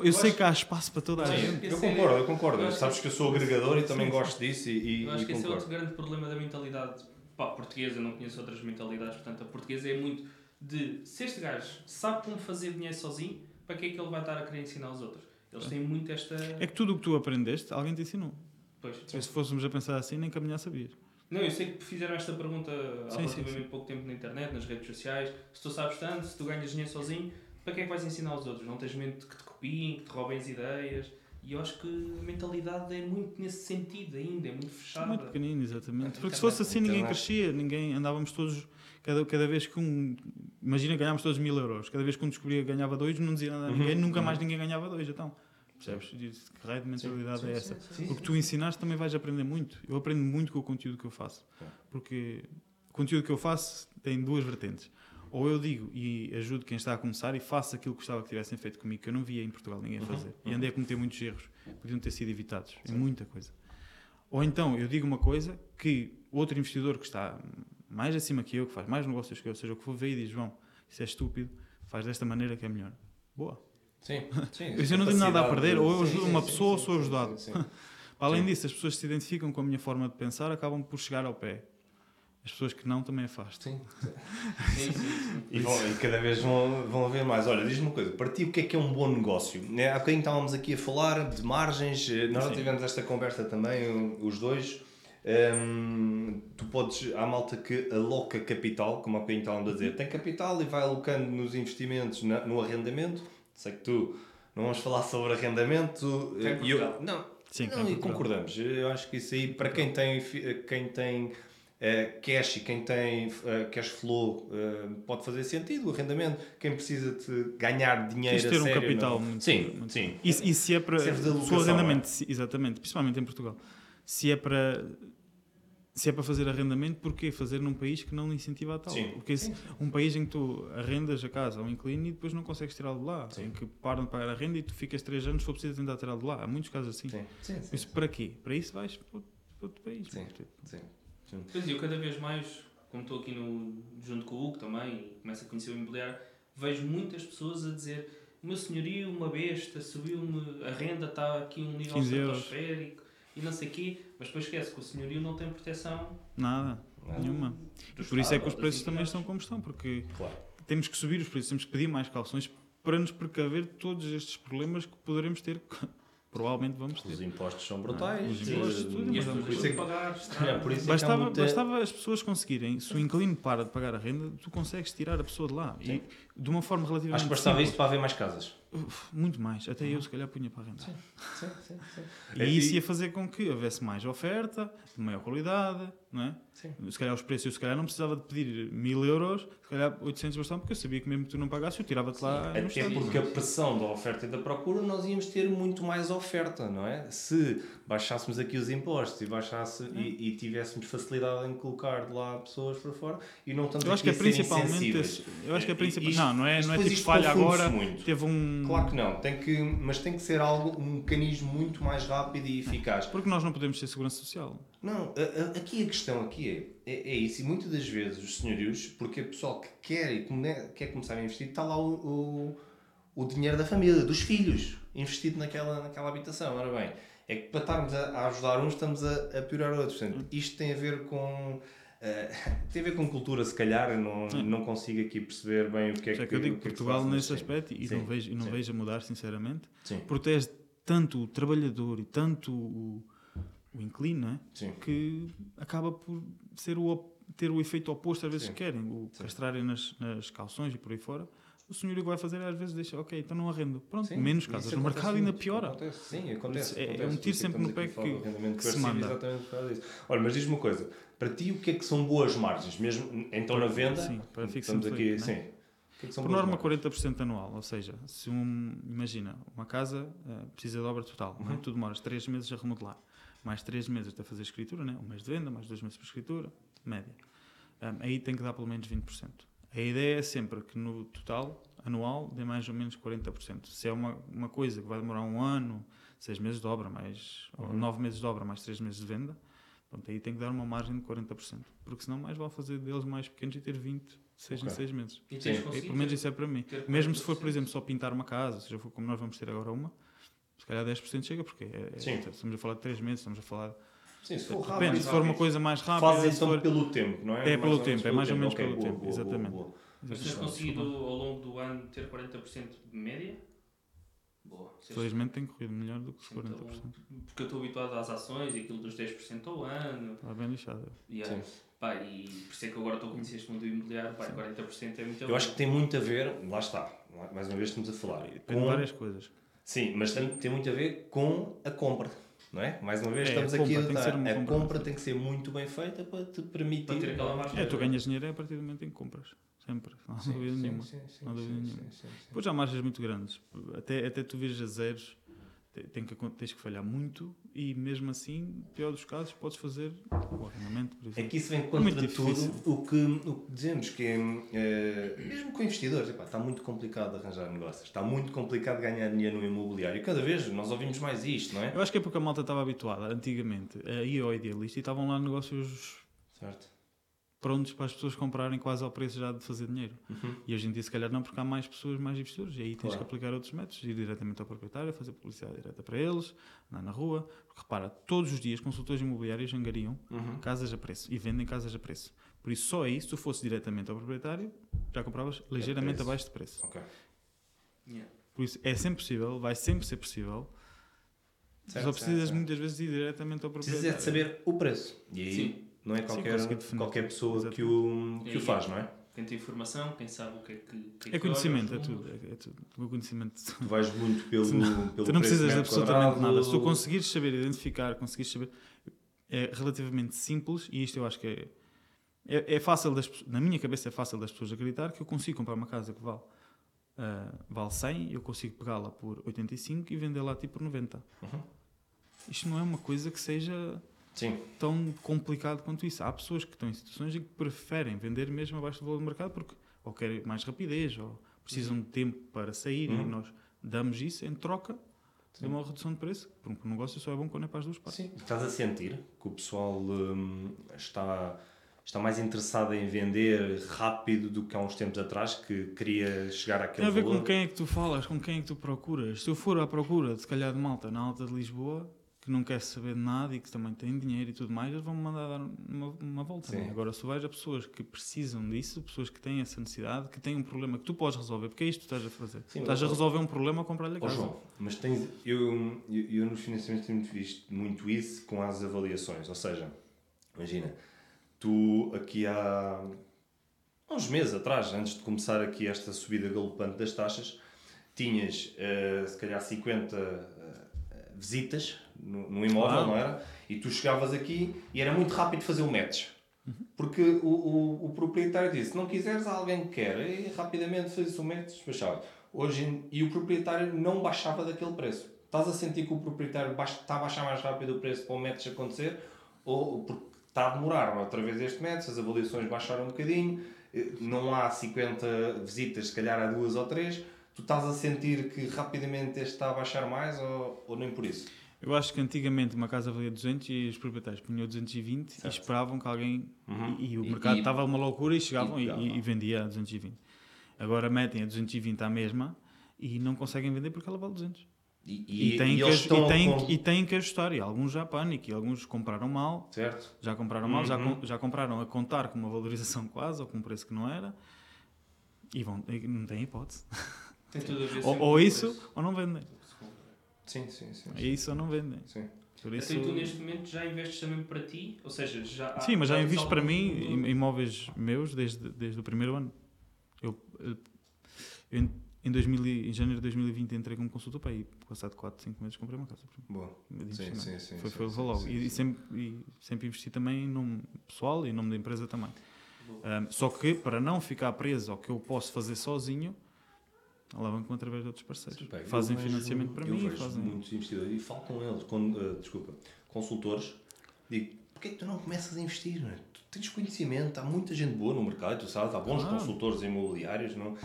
eu Eu sei acho- que há espaço para toda a Sim. gente. Eu é- concordo, eu concordo. eu Sabes que- que eu sou agregador e Sim, também sim. gosto disso e, e, Eu acho e que esse é concordo. outro grande problema da mentalidade pá, portuguesa, não conheço outras mentalidades, portanto a portuguesa é muito de se este gajo sabe como fazer dinheiro sozinho, para que é que ele vai estar a querer ensinar aos outros? Eles têm muito esta. É que tudo o que tu aprendeste, alguém te ensinou. Pois. Se fôssemos a pensar assim, nem caminhar sabias. Não, eu sei que fizeram esta pergunta há Sim, relativamente sim, pouco tempo na internet, nas redes sociais. Se tu sabes tanto, se tu ganhas dinheiro sozinho, para que é que vais ensinar aos outros? Não tens medo de que te copiem, que te roubem as ideias? E eu acho que a mentalidade é muito nesse sentido ainda, é muito fechada. Muito pequenino, exatamente. Internet. Porque se fosse assim, ninguém Internet. crescia, ninguém andávamos todos. Cada, cada vez que um. Imagina ganhámos todos mil euros. Cada vez que um descobria que ganhava dois, não dizia nada a Uhum, ninguém, nunca uhum. mais ninguém ganhava dois. Então, percebes? Que raio de mentalidade sim, é sim, essa? sim, O que tu ensinaste também vais aprender muito. Eu aprendo muito com o conteúdo que eu faço. É. Porque o conteúdo que eu faço tem duas vertentes. Ou eu digo e ajudo quem está a começar e faço aquilo que gostava que tivessem feito comigo, que eu não via em Portugal ninguém Uhum, fazer. E uhum. andei a cometer muitos erros. Podiam ter sido evitados. Em Sim. muita coisa. Ou então eu digo uma coisa que outro investidor que está mais acima que eu, que faz mais negócios que eu, seja o que for, vê e diz: João, isso é estúpido, faz desta maneira que é melhor. Boa. Sim, [laughs] sim. Eu não tenho nada a perder, ou eu ajudo sim, uma sim, pessoa ou sim, sou sim, ajudado. [laughs] Além disso, as pessoas que se identificam com a minha forma de pensar acabam por chegar ao pé. As pessoas que não também afastam. Sim, [laughs] Sim, sim, sim. E, vão, e cada vez vão, vão haver mais. Olha, diz-me uma coisa, para ti o que é que é um bom negócio? Né, Há bocadinho estávamos aqui a falar de margens, eh, nós já Sim. tivemos esta conversa também, os dois. Hum, tu podes, há malta que aloca capital, como há bocadinho estávamos a dizer, tem capital e vai alocando nos investimentos, na- no arrendamento. Sei que tu não vamos falar sobre arrendamento. Tem eh, e eu, não, Sim, não, e concordamos. Eu acho que isso aí, para quem tem, quem tem eh, cash e quem tem eh, cash flow, eh, pode fazer sentido. O arrendamento, quem precisa de ganhar dinheiro Tens ter um sério, capital não- muito- Sim, muito- sim. E, e se é para. Se o arrendamento, se- exatamente, principalmente em Portugal. Se é para. Se é para fazer arrendamento, porquê fazer num país que não incentiva a tal? Sim. Porque se- um país em que tu arrendas a casa a um inquilino e depois não consegues tirá-lo de lá, Sim. em que param de pagar a renda e tu ficas 3 anos se for preciso tentar tirá-lo de lá. Há muitos casos assim. Sim, sim. Isso para quê? Para isso vais para outro, para outro país. Sim. Tipo, sim. Pois eu cada vez mais, como estou aqui no, junto com o Hugo também e começo a conhecer o imobiliário, vejo muitas pessoas a dizer meu senhorio, uma besta, subiu-me a renda, está aqui um nível 15 euros. estratosférico e não sei o quê, mas depois esquece que o senhorio não tem proteção Nada, Nada. nenhuma. do Por isso é que os preços das também estão como estão, porque Claro. temos que subir os preços, temos que pedir mais calções para nos precaver de todos estes problemas que poderemos ter, provavelmente vamos Os ter. impostos são brutais. Ah, os impostos, tudo, as mas isso é que pagar, [laughs] É, por isso é Bastava, muita- bastava as pessoas conseguirem, se o inquilino para de pagar a renda, tu consegues tirar a pessoa de lá. E de uma forma relativamente Acho que bastava simples. isto para haver mais casas. Muito mais. Até eu, se calhar, punha para a renda. Sim, sim, sim. E isso ia fazer com que houvesse mais oferta, de maior qualidade, não é? Sim. Se calhar os preços, eu se calhar não precisava de pedir mil euros, se calhar 800 bastante, porque eu sabia que mesmo que tu não pagasses, eu tirava-te lá Até instante. porque a pressão da oferta e da procura, nós íamos ter muito mais oferta, não é? Se baixássemos aqui os impostos e, baixasse, e, e tivéssemos facilidade em colocar de lá pessoas para fora e não tanto Eu acho que é principalmente. insensíveis. esse- eu acho que é E- principal. isto- não, não é, não é tipo falha agora. muito. Teve um. Claro que não, tem que, mas tem que ser algo, um mecanismo muito mais rápido e eficaz. Porque nós não podemos ter segurança social. Não, a- a- aqui a questão aqui é, é, é isso, e muitas das vezes os senhorios, porque o pessoal que quer e quer começar a investir, está lá o, o, o dinheiro da família, dos filhos, investido naquela, naquela habitação. Ora bem, é que para estarmos a, a ajudar uns, estamos a, a piorar outros. Portanto, isto tem a ver com. Eh, tem a ver com cultura, se calhar, eu não, Sim. não consigo aqui perceber bem o que é Já que, que eu digo que é que Portugal nesse aspecto, e Sim, não vejo, e não sim. vejo a mudar, sinceramente, Sim, protege tanto o trabalhador e tanto o, o inquilino, não é? que acaba por ser o, ter o efeito oposto às vezes que querem, o castrarem nas, nas calções e por aí fora, o senhor que vai fazer é às vezes deixa, ok, então não arrendo. Pronto, Sim, menos casas no mercado ainda piora. Acontece. Sim, acontece. É- é acontece. um Por tiro sempre no pé que- rendimento que se manda. Exatamente por causa disso. Olha, mas diz-me uma coisa. Para ti, o que é que são boas margens? Mesmo então na venda? Sim, para Estamos aqui, fluido, sim. Que é que Por norma, margens? 40% anual. Ou seja, se um, imagina, uma casa eh, precisa de obra total, é? Uhum. tu demoras 3 meses a remodelar, mais 3 meses a fazer escritura, né? um mês de venda, mais 2 meses para escritura, média. Um, aí tem que dar pelo menos 20%. A ideia é sempre que no total, anual, dê mais ou menos 40%. Se é uma, uma coisa que vai demorar um ano, 6 meses de obra, mais, ou Uhum. 9 meses de obra, mais 3 meses de venda, pronto, aí tem que dar uma margem de 40%. Porque senão mais vale fazer deles mais pequenos e ter 20, 6 em Ok. 6 meses. E tens pelo menos isso é para mim. Mesmo se for, por 40%. exemplo, só pintar uma casa, seja for como nós vamos ter agora uma, se calhar 10% chega, porque é- é- estamos a falar de 3 meses, estamos a falar. Sim, se for rápido. Depende, se for uma coisa mais rápida. Fazes se então for- pelo tempo, não é? É pelo tempo, é mais ou menos pelo tempo, boa, boa, exatamente. boa. Mas tens conseguido ao longo do ano ter 40% de média? Boa. Felizmente tem corrido melhor do que os Então, 40%. Porque eu estou habituado às ações e aquilo dos 10% ao ano. Está bem lixado. E, Sim. é, pá, e por isso é que agora estou a conhecer este mundo imobiliário. Pá, 40% é muito Eu acho que tem muito a ver, lá está, mais uma vez estamos a falar, de com, várias coisas. sim, mas tem, tem muito a ver com a compra, não é? Mais uma vez É, estamos a aqui a compra tem que dar, a compra tem que ser muito bem feita para te permitir... Para ter aquela margem. É, tu ganhas dinheiro é a partir do momento em que compras. Sempre. Não há dúvida nenhuma. sim, sim, Não há dúvida nenhuma. sim. Depois há margens muito grandes. Até, até tu vires a zeros, tem que, tens que falhar muito e mesmo assim, pior dos casos, podes fazer o arrendamento, por É exemplo. que isso vem Muito contra difícil. tudo o que, o que dizemos, que é, eh, mesmo com investidores, epá, está muito complicado arranjar negócios, está muito complicado ganhar dinheiro no imobiliário. Cada vez nós ouvimos mais isto, não é? Eu acho que é porque a malta estava habituada, antigamente, a ir ao idealista e estavam lá negócios Certo. Prontos para as pessoas comprarem quase ao preço já de fazer dinheiro. Uhum. E hoje em dia, se calhar, não, porque há mais pessoas, mais investidores. E aí tens Claro. que aplicar outros métodos, ir diretamente ao proprietário, fazer publicidade direta para eles, andar na rua. Porque repara, todos os dias consultores imobiliários angariam Uhum. casas a preço e vendem casas a preço. Por isso, só aí, se tu fosse diretamente ao proprietário, já compravas ligeiramente preço. abaixo de preço. Ok. Yeah. Por isso, é sempre possível, vai sempre ser possível. Certo, só precisas certo, certo. muitas vezes ir diretamente ao Precisas proprietário. é de saber o preço. E aí Sim. Não é Sim, qualquer, definir. qualquer pessoa Exatamente. que o, que E o faz, não é? Quem tem informação, quem sabe o que é que. que É que conhecimento, é olha, tudo. É, é tudo. O conhecimento. Tu vais muito [laughs] pelo, Tu pelo Tu não precisas de absolutamente nada. Se tu conseguires saber identificar, conseguires saber. É relativamente simples e isto eu acho que é. É, é fácil, das, na minha cabeça, é fácil das pessoas acreditar que eu consigo comprar uma casa que vale, ah, vale 100 eu consigo pegá-la por 85 e vendê-la a ti por 90. Uhum. Isto não é uma coisa que seja Sim, tão complicado quanto isso. Há pessoas que estão em situações em que preferem vender mesmo abaixo do valor do mercado porque ou querem mais rapidez ou precisam de tempo para sair e Uhum. nós damos isso em troca de Sim. uma redução de preço. Porque o negócio só é bom quando é para as duas partes. sim. Estás a sentir que o pessoal hum, está, está mais interessado em vender rápido do que há uns tempos atrás, que queria chegar Tem àquele a ver valor? com quem é que tu falas, com quem é que tu procuras. Se eu for à procura, se calhar de malta na alta de Lisboa, que não quer saber de nada e que também tem dinheiro e tudo mais, eles vão-me mandar dar uma, uma volta. Sim. né? Agora, se vais a pessoas que precisam disso, pessoas que têm essa necessidade, que têm um problema que tu podes resolver, porque é isto que estás a fazer. Sim, estás a resolver um problema a comprar-lhe a casa. João, mas tens, eu, eu, eu nos financiamentos tenho visto muito isso com as avaliações. Ou seja, imagina, tu aqui há uns meses atrás, antes de começar aqui esta subida galopante das taxas, tinhas eh, se calhar 50 eh, visitas no, no imóvel, Claro. não era? E tu chegavas aqui e era muito rápido fazer o match. Porque o, o, o proprietário disse: se não quiseres, há alguém que quer. E rapidamente fez o match, despachava. Hoje, e o proprietário não baixava daquele preço. Estás a sentir que o proprietário baixa, está a baixar mais rápido o preço para o match acontecer? Ou porque está a demorar outra vez este match, as avaliações baixaram um bocadinho, eh, não há 50 visitas, se calhar há duas ou três. Tu estás a sentir que rapidamente este está a baixar mais ou, ou nem por isso? Eu acho que antigamente uma casa valia 200 e os proprietários punham 220 Certo. e esperavam que alguém. Uhum. E, e o E- mercado estava uma loucura e chegavam e e, e, vendia a 220. Agora metem a 220 à mesma e não conseguem vender porque ela vale 200. E, E, têm, que, e, têm, com- e têm que ajustar. E alguns já pânico, e alguns compraram mal, Certo? já compraram mal, já, Uhum. com- já compraram a contar com uma valorização [laughs] quase ou com um preço que não era e, vão, não têm hipótese. Tem tudo a ver [laughs] Ou, ou isso preço. ou não vendem. Sim, sim, sim. É isso não vendem. sim. Por isso, Então, tu neste momento já investes também para ti? Ou seja, já. há- sim, mas já tens invisto para mim im- imóveis meus desde, desde o primeiro ano. Eu, eu, em, em, 2000, e- em janeiro de 2020 entrei como consultor para aí, passado 4, 5 meses comprei uma casa. Boa. de Sim, sim, sim. foi sim, foi sim, logo. sim, e, e sempre, e sempre investi também em nome pessoal e em nome da empresa também. Um, só que para não ficar preso ao que eu posso fazer sozinho, alavanco-me através de outros parceiros. Sim, eu fazem vejo- financiamento para mim, vejo fazem. muitos investidores e falo com eles, com, eh, desculpa, consultores, digo, porquê é que tu não começas a investir? Não é? Tu tens conhecimento, há muita gente boa no mercado, tu sabes, há bons Claro. consultores imobiliários, não?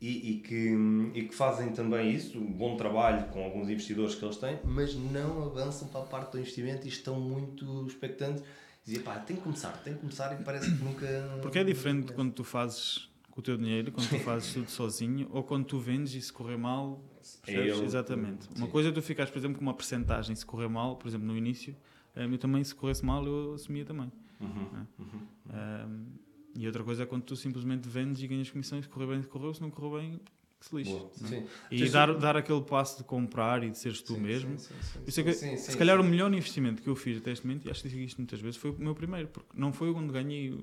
E, e que, e que fazem também isso, um bom trabalho com alguns investidores que eles têm, mas não avançam para a parte do investimento e estão muito expectantes. Dizia, pá, tem que começar, tem que começar e parece que nunca. Porque é diferente quando tu fazes com o teu dinheiro, quando tu [laughs] fazes tudo sozinho, ou quando tu vendes e se correr mal, percebes? ele, Exatamente. sim. Uma coisa é tu ficares, por exemplo, com uma percentagem se correr mal, por exemplo, no início, um, eu também, se corresse mal, eu assumia também. Uhum, uhum. Um, e outra coisa é quando tu simplesmente vendes e ganhas comissões, se correr bem, se correu, se não correu bem, que se lixe. É? sim. E dar, dar aquele passo de comprar e de seres tu Sim, mesmo. sim, sim, é que, se calhar o melhor investimento que eu fiz até este momento, e acho que disse isto muitas vezes, foi o meu primeiro, porque não foi onde ganhei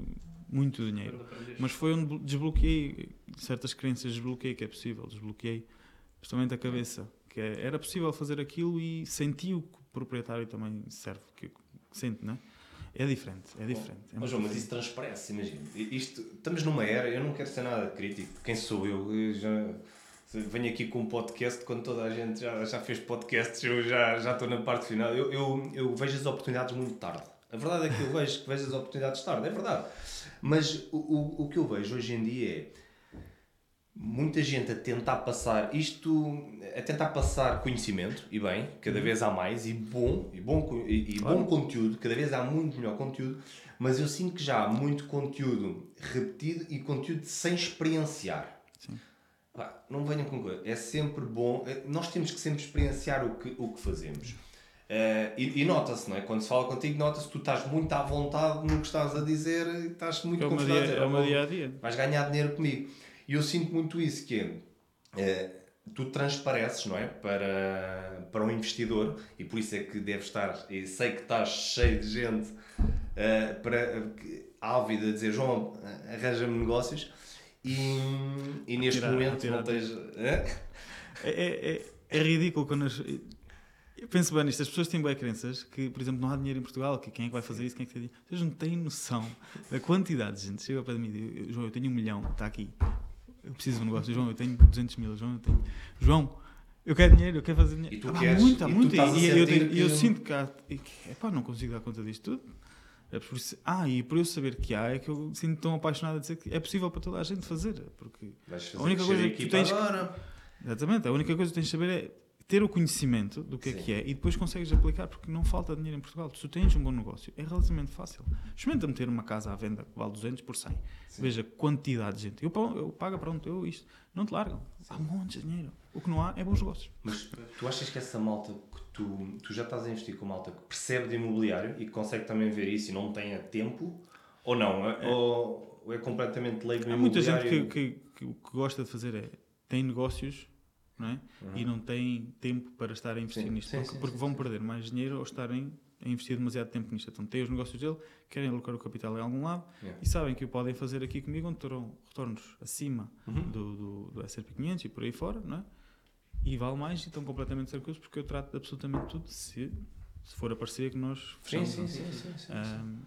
muito dinheiro, mas foi onde desbloqueei certas crenças, desbloqueei que é possível, desbloqueei justamente a cabeça, que é, era possível fazer aquilo e senti o que o proprietário também serve, que, sente, não é? É diferente, é diferente. é Mas, João, mas isso transparece, imagina. Isto, estamos numa era, eu não quero ser nada crítico. Quem sou eu? Eu já venho aqui com um podcast quando toda a gente já, já fez podcasts, eu já, já estou na parte final. Eu, eu, eu vejo as oportunidades muito tarde. A verdade é que eu vejo que vejo as oportunidades tarde, é verdade. Mas o, o, o que eu vejo hoje em dia é muita gente a tentar passar isto, a tentar passar conhecimento, e bem, cada vez há mais, e bom, e bom, e, e bom conteúdo, cada vez há muito melhor conteúdo, mas eu sinto que já há muito conteúdo repetido e conteúdo sem experienciar. Sim. Não venham com coisa, é sempre bom, é- nós temos que sempre experienciar o que, o que fazemos. Eh, e, e nota-se, não é? Quando se fala contigo, nota-se que tu estás muito à vontade no que estás a dizer e estás muito É o meu confortável dia, é o meu "Oh, dia a dia. vais ganhar dinheiro comigo. E eu sinto muito isso, que é, eh, tu transpareces, não é? Para, para um investidor, e por isso é que deve estar, e sei que estás cheio de gente eh, para, ávida a dizer, João, arranja-me negócios, e, e neste Tirar- momento não tens... É, é, é, é ridículo quando as. Eu penso bem nisto, as pessoas têm bem crenças que, por exemplo, não há dinheiro em Portugal, que quem é que vai fazer isso, quem é que tem dinheiro. Vocês não têm noção da quantidade de gente. Chega para mim e diz: João, eu tenho um milhão, está aqui. Eu preciso de um negócio. João, eu tenho 200 mil. João, eu tenho. João, eu quero dinheiro, eu quero fazer dinheiro. E tu há queres- muito, há e muito. E, e eu, tenho- eu sinto que há. epá, não consigo dar conta disto tudo. É por isso, ah, e por eu saber que há, é que eu sinto tão apaixonado a dizer que é possível para toda a gente fazer. Porque fazer A única coisa que tu tens que-. Exatamente, a única coisa que tens de saber é ter o conhecimento do que é Sim. que é e depois consegues aplicar, porque não falta dinheiro em Portugal. Se tu tens um bom negócio, é relativamente fácil. Experimenta meter uma casa à venda que vale 200 por 100. Sim. Veja a quantidade de gente. Eu, eu pago, pronto, eu isto. Não te largam. Há montes de dinheiro. O que não há é bons negócios. Mas tu achas que essa malta que tu, tu já estás a investir com malta que percebe de imobiliário e que consegue também ver isso e não tenha tempo? Ou não? É- Ou, ou é completamente leigo Há muita gente imobiliário? que, que, que o que gosta de fazer é tem negócios não é? e não tem tempo para estar a investir Sim, nisto, sim, porque, sim, porque sim, vão sim. perder mais dinheiro ao estarem a investir demasiado tempo nisto. Então têm os negócios dele, querem alocar o capital em algum lado Yeah. e sabem que o podem fazer aqui comigo onde terão retornos acima Uhum. do, do, do S&P 500 e por aí fora, não é? E vale mais e estão completamente tranquilos porque eu trato de absolutamente tudo se, se for a parceria que nós fechamos. sim, é? sim, sim, sim, sim. Ahm,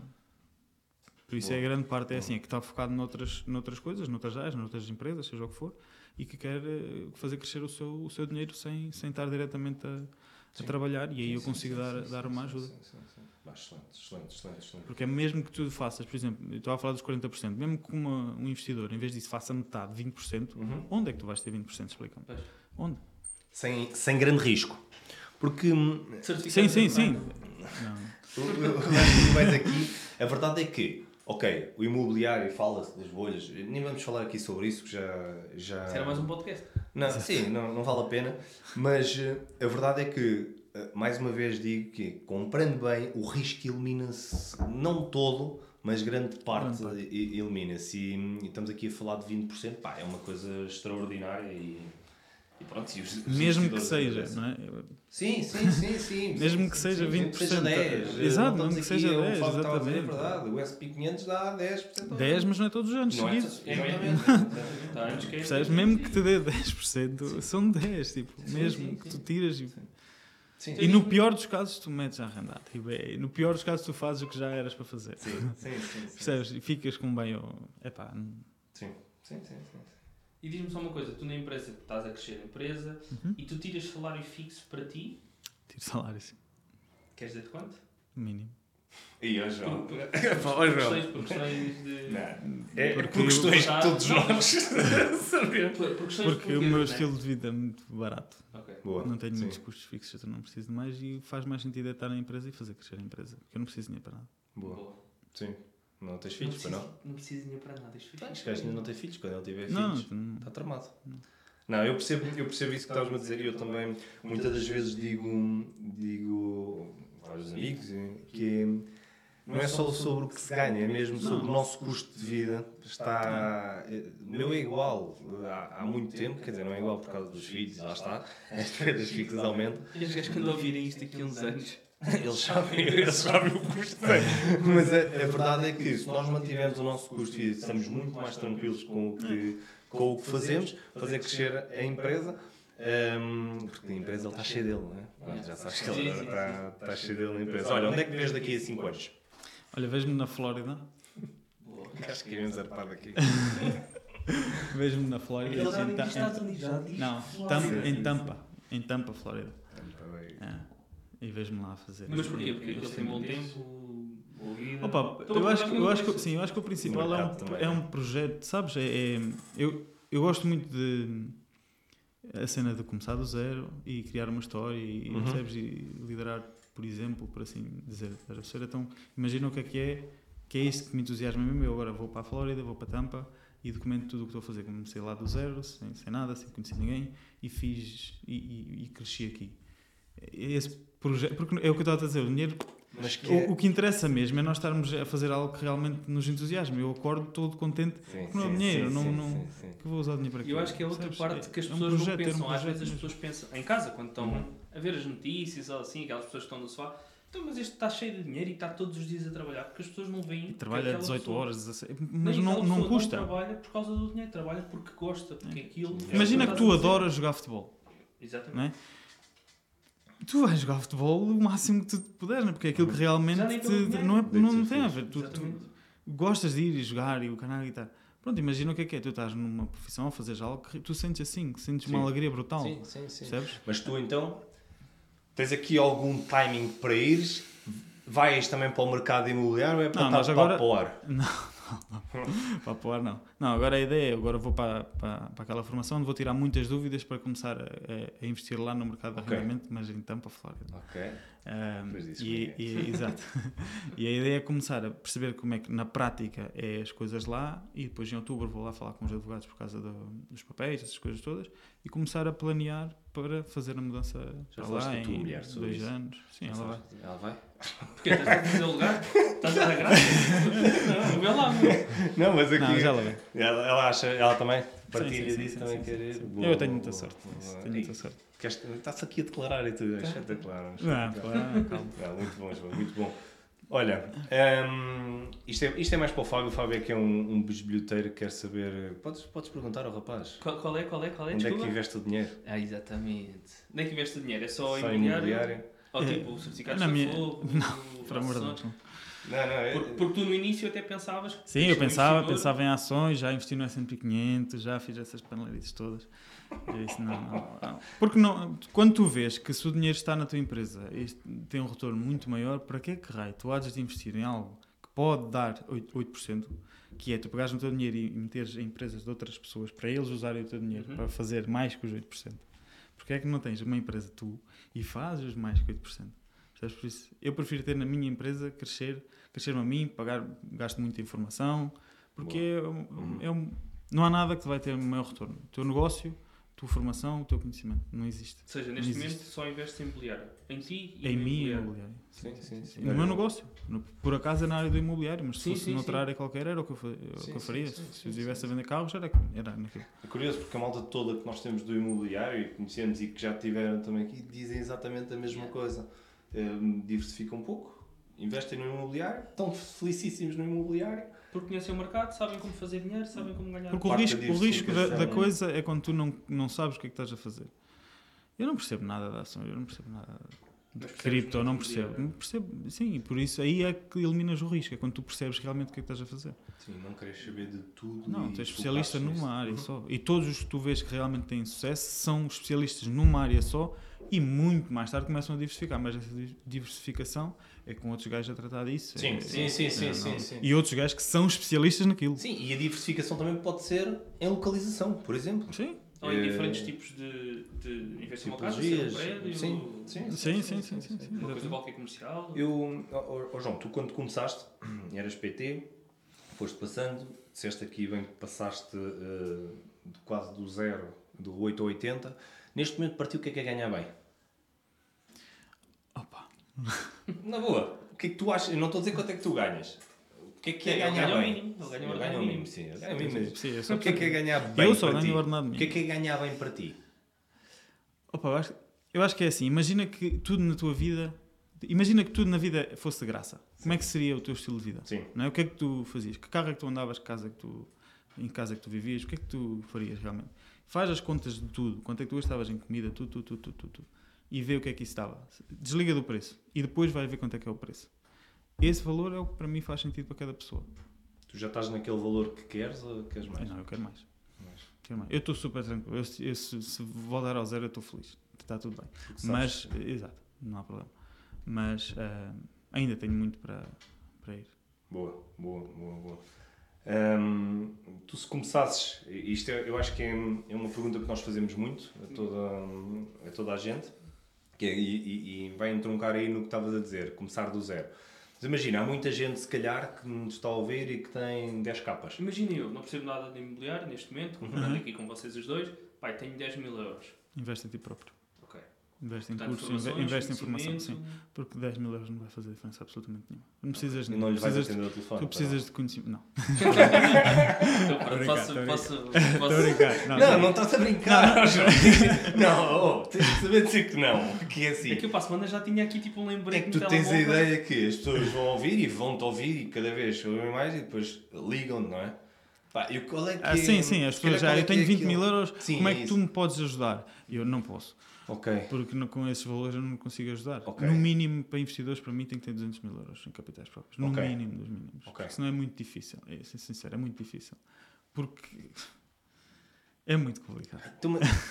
por isso Boa. é a grande parte é Boa. assim, é que está focado noutras, noutras coisas, noutras áreas, noutras empresas, seja o que for, e que quer eh, fazer crescer o seu, o seu dinheiro sem, sem estar diretamente a, a trabalhar e aí Sim, eu consigo sim, dar, sim, dar uma ajuda. sim, sim, sim. Bah, excelente, excelente, excelente, excelente. Porque é mesmo que tu faças, por exemplo, eu estava a falar dos 40%, mesmo que uma, um investidor, em vez disso, faça metade, 20%, Uhum. onde é que tu vais ter 20%? Explica-me. Onde? Sem, sem grande risco. Porque hum, Sim, sim, sim. Não. [laughs] Vais aqui. A verdade é que, ok, o imobiliário fala-se das bolhas, nem vamos falar aqui sobre isso, que já. já... Isso era mais um podcast. Não, sim, não, não vale a pena. Mas eh, a verdade é que, eh, mais uma vez digo que, comprando bem, o risco elimina-se, não todo, mas grande parte elimina-se. E, e estamos aqui a falar de 20%, pá, é uma coisa extraordinária e, E pronto, e os, os Mesmo que seja, não é? Sim, sim, sim, sim. Mesmo sim, que sim, seja sim, 20%, que seja 10. exato, mesmo que seja aqui, 10, o Fábio estava a dizer, é exatamente. verdade. O SP 500 dá 10%. ao 10, mas não é todos os anos é seguidos. É mesmo. Exatamente. Tá, é- Percebes? Mesmo que te dê 10%, são 10, tipo, Sim, mesmo sim, que sim. tu tiras. E, Sim, e no pior dos casos, tu metes a arrendar. Tipo, é- no pior dos casos, tu fazes o que já eras para fazer. sim, sim, sim, sim. Percebes? E ficas com bem. oh, Epá, Sim, sim, sim, sim. E diz-me só uma coisa, tu na empresa estás a crescer a empresa Uhum. e tu tiras salário fixo para ti, tiro salário assim, queres dizer de quanto? mínimo. E ó, João. Por, [laughs] questões, por questões de... Não. É Porque por questões eu- que todos nós. [laughs] Por, por questões Porque o meu né? estilo de vida é muito barato. Ok. Boa. Não tenho sim. muitos custos fixos, eu não preciso de mais e faz mais sentido é estar na empresa e fazer crescer a empresa. Porque eu não preciso de dinheiro para nada. Boa. Boa. Sim. Não tens Não filhos, para preciso, não? não de dinheiro para nada. Isto foi Este gajo ainda não tem filhos. Quando ele tiver Não, filhos, não- está tramado. Não, eu percebo, eu percebo isso que estavas a dizer e eu também muitas das vezes digo, digo aos amigos que é, não é só sobre o que se ganha, é mesmo sobre o nosso custo de vida. Está, é, o meu é igual há, há muito tempo, quer dizer, não é igual por causa dos filhos, lá está, [laughs] as despesas fixas aumentam. E os gajos quando ouvirem isto daqui a uns anos... [laughs] Eles sabem, eles sabem o custo que tem. Mas a, a verdade é que se nós mantivermos o nosso custo vida, estamos muito mais tranquilos com o que, com o que fazemos, fazer crescer a empresa. hum, porque a empresa ele está cheia dele, não é? Pronto, Já sabes que ele está, está cheio dele na empresa. Olha, onde é que vês daqui a 5 anos? Olha, vejo-me na Flórida. Boa. [laughs] Acho que íamos zarpar daqui. [laughs] Vejo-me na Flórida. Ele já em diz Estados Unidos, já diz Não, Flórida. Em Tampa. Em Tampa, Flórida. É. E vejo-me lá a fazer. Mas porquê? Porque ele tem bom tempo, boa vida... Opa, a eu acho, que- eu acho que, sim, eu acho que o principal O é mercado um, também, é é? um projeto, sabes? É, é- eu, eu gosto muito de a cena de começar do zero e criar uma história e, Uhum. percebes? e liderar, por exemplo, por assim dizer. A? Então, imagina o que é que é, que é isso que me entusiasma mesmo. Eu agora vou para a Flórida, vou para Tampa e documento tudo o que estou a fazer. Comecei lá do zero, sem, sem nada, sem conhecer ninguém e fiz e, e- e cresci aqui. Esse projeto, porque é o que eu estava a dizer, o dinheiro Mas que é- o, o que interessa mesmo é nós estarmos a fazer algo que realmente nos entusiasma. Eu acordo todo contente Sim, não é sim, dinheiro, sim, não- sim, não- sim, sim. que vou usar o dinheiro para quê. eu acho que é outra Sabes? parte que as é um pessoas não projeto, ter um pensam. Às projeto vezes as mesmo. pessoas pensam, em casa, quando estão Uhum. a ver as notícias ou assim, aquelas pessoas que estão no sofá, então, mas este está cheio de dinheiro e está todos os dias a trabalhar, porque as pessoas não veem. E trabalha aquela 18 pessoa- horas, 16, Nem mas não, não custa. Não trabalha por causa do dinheiro, trabalha porque gosta, porque aquilo. Sim. Imagina é que o tu adoras jogar futebol. Exatamente. Não? Tu vais jogar futebol o máximo que tu puderes, não é? porque é aquilo que realmente te- não, é, não, ser tem a ver. Tu, tu gostas de ir e jogar e o canal e tal. Pronto, imagina o que é que é. Tu estás numa profissão a fazer algo que tu sentes assim, que sentes uma Sim. alegria brutal. Sim, sim, sim. Percebes? Mas tu então tens aqui algum timing para ires? Vais também para o mercado imobiliário ou é para Não, estar agora- papo ao ar? [laughs] Para apoiar, não. Não, agora a ideia é, agora vou para, para, para aquela formação onde vou tirar muitas dúvidas para começar a, a- a investir lá no mercado de Ok. arrendamento, mas em Tampa, Flórida. Ok. Ahm, Depois disso e, comigo. e- exato. [laughs] e a ideia é começar a perceber como é que na prática é as coisas lá e depois em outubro vou lá falar com os advogados por causa do- dos papéis, essas coisas todas e começar a planear para fazer a mudança Já para falaste lá em mulher dois isso? anos. Sim, ela vai. Ela vai? Porque estás a fazer o lugar? Estás a dar graça? Não, vê lá, meu. Não, mas aqui. Não, já ela vai. Ela, ela acha, ela também partilha sim, sim, disso, sim, também sim, quer sim, ir. Boa, Eu tenho muita boa, sorte. nisso, Tenho muita sorte. Está-se aqui a declarar e tudo, é espetacular. Não, claro, [laughs] calma. Não, muito bom, João, muito bom. Olha, hum, isto, é, isto é mais para o Fábio. O Fábio é que é um, um bisbilhoteiro que quer saber. Podes, podes perguntar ao rapaz: Qual, qual é, qual é, qual é? onde é que Desculpa. investe o dinheiro? Ah, exatamente. Onde é que investe o dinheiro? É só, Só imobiliário? imobiliário? Ou É, tipo, certificados na de minha- fogo? [laughs] Por amor de Deus. Não. Não, não, é. Porque, porque tu no início até pensavas que Sim, eu pensava, investidor. pensava em ações, já investi no S&P 500, já fiz essas panelices todas. Eu disse, não, não, não. Porque não, quando tu vês que se o dinheiro está na tua empresa e tem um retorno muito maior, para que é que raio tu hás de investir em algo que pode dar 8%, 8% que é tu pegares no teu dinheiro e meteres em empresas de outras pessoas para eles usarem o teu dinheiro Uhum. para fazer mais que os 8%? Porque é que não tens uma empresa tu e fazes mais que 8%? Percebes? Por isso, eu prefiro ter na minha empresa, crescer, crescer-me a mim, pagar, gasto muita informação, porque é um- Uhum. é um- não há nada que vai ter maior retorno. O teu negócio, tua formação, o teu conhecimento. Não existe. Ou seja, neste Não momento existe. só investes em imobiliário. Em ti e em no mim, imobiliário. imobiliário. Sim, sim, sim. No meu negócio. No- por acaso é na área do imobiliário, mas se Sim, fosse sim, noutra sim. área qualquer era o que eu, o que Sim, eu sim, faria. sim, se sim, eu estivesse sim. a vender carros, era, era naquilo. É curioso porque a malta toda que nós temos do imobiliário e conhecemos e que já tiveram também aqui dizem exatamente a mesma coisa. Um, diversificam um pouco, investem no imobiliário, estão felicíssimos no imobiliário. Porque conhecem o mercado, sabem como fazer dinheiro, sabem como ganhar. Porque o risco, da o risco da, da coisa é quando tu não, não sabes o que é que estás a fazer. Eu não percebo nada da ação, eu não percebo nada de cripto, eu não muito percebo. dinheiro. percebo. Sim, por isso aí é que eliminas o risco, é quando tu percebes realmente o que é que estás a fazer. Sim, não queres saber de tudo. Não, tu és especialista numa área nisso. só. E todos os que tu vês que realmente têm sucesso são especialistas numa área só e muito mais tarde começam a diversificar. Mas essa di- diversificação é com outros gajos a tratar disso. Sim, É- sim, sim, sim, é, sim, não. sim. E outros gajos que são especialistas naquilo. Sim, e a diversificação também pode ser em localização, por exemplo. Sim, Ou em Eh, diferentes tipos de, de prédio, Sim, sim, sim, sim, sim, sim, sim. uma coisa qualquer comercial. Eu, ó, ó, João, tu quando começaste, eras PT, foste passando, disseste aqui bem que passaste de quase do zero, do 8 ao 80. Neste momento partiu o que é que é ganhar bem? Opa. Na boa, o que é que tu achas? Eu não estou a dizer quanto é que tu ganhas. O que é que é ganhar bem? mínimo, Eu ganho o mínimo. mínimo, sim. eu ganho o mínimo. Sim, eu só O que é que é ganhar bem Eu só para ganho ti? o ordenado O que é que é ganhar bem para ti? Opa, eu, acho, eu acho que é assim. Imagina que tudo na tua vida. Imagina que tudo na vida fosse de graça. Como é que seria o teu estilo de vida? Sim. Não é? O que é que tu fazias? Que carro é que tu andavas? Que casa é que tu, em casa é que tu vivias? O que é que tu farias realmente? Faz as contas de tudo. Quanto é que tu gastavas em comida? Tudo, tudo, tudo, tudo, tudo, tudo. E vê o que é que isso estava. Desliga do preço. E depois vai ver quanto é que é o preço. Esse valor é o que para mim faz sentido para cada pessoa. Tu já estás naquele valor que queres ou queres mais? Não, eu quero mais. Mais. Quero mais. Eu estou super tranquilo. Eu, se- eu se, se voltar ao zero, eu estou feliz. Está tudo bem. Mas, exato, não há problema. Mas ah, ainda tenho muito para, para ir. Boa, boa, boa, boa. Hum, tu se começasses, isto é- eu acho que é, é uma pergunta que nós fazemos muito a toda, a toda a gente, que é- e, e- vai entroncar aí no que estavas a dizer, começar do zero. Mas imagina, há muita gente se calhar que nos está a ouvir e que tem 10 capas. Imagina eu, não percebo nada de imobiliário neste momento, comparando aqui com vocês os dois, pai, tenho 10 mil euros. Investe em ti próprio. Investe em cursos, investe em formação, sim. Porque 10 mil euros não vai fazer diferença absolutamente nenhuma. Não precisas de não vais precisas de- atender o telefone. Tu precisas de conhecimento. Não. [laughs] Então, pronto, brincar, posso, tô a posso, Estou a posso, brincar. Não, não, não estás a brincar. Não, [laughs] oh, tens de saber dizer que não, que é assim. É que eu para a semana já tinha aqui tipo um É lembrete que no tu tens a ideia que as pessoas vão ouvir e vão-te ouvir e cada vez ouvem mais e depois ligam, não é? Pá, e qual é Ah, é- sim, sim, as pessoas já. é Eu tenho é 20 aquilo? mil euros, Sim, como é é que isso. tu me podes ajudar? Eu não posso. Ok. Porque no- com esses valores eu não consigo ajudar. Ok. No mínimo, para investidores, para mim, tem que ter 200 mil euros em capitais próprios. No Ok. mínimo dos mínimos. Ok. Porque senão é muito difícil. É, ser sincero, é muito difícil. Porque [laughs] é muito complicado.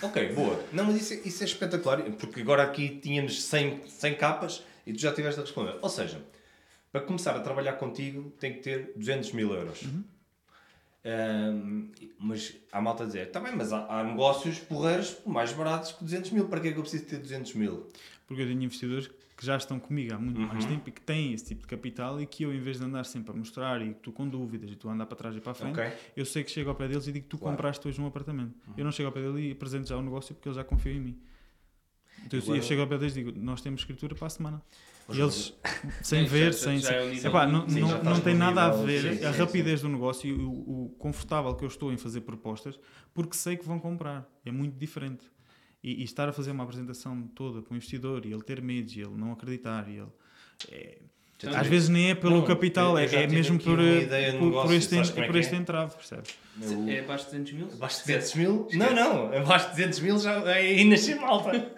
Ok, boa. Não, mas isso, é- isso é espetacular, porque agora aqui tínhamos 100, 100 capas e tu já tiveste a responder. Ou seja, para começar a trabalhar contigo tem que ter 200 mil euros. Uhum. Ahm, mas há malta a dizer, está bem, mas há, há negócios porreiros mais baratos que 200 mil, para que é que eu preciso ter 200 mil? Porque eu tenho investidores que já estão comigo há muito mais Uhum. tempo e que têm esse tipo de capital e que eu, em vez de andar sempre a mostrar e tu com dúvidas e tu andar para trás e para a frente, Ok? eu sei que chego ao pé deles e digo tu Claro. compraste hoje um apartamento. Eu não chego ao pé dele e apresento já o negócio porque ele já confia em mim. Então eu- Agora- eu chego ao pé deles e digo, nós temos escritura para a semana. Eles, sem Sim, ver, [laughs] sem... já é um nível Epá, de- não, sim, não, tem nada a nível- ver sim, a sim, rapidez do negócio e o, o confortável que eu estou em fazer propostas porque sei que vão comprar. É muito diferente. E, e estar a fazer uma apresentação toda para o investidor e ele ter medo e ele não acreditar e ele... é- Já às vezes nem é pelo Não, capital, é, é mesmo por, por, por negócio, este, é por que este é? entrave, percebes? É abaixo de 200 mil? Abaixo de 200 mil? Não, não. Abaixo de 200 mil já é nascer malta. [laughs]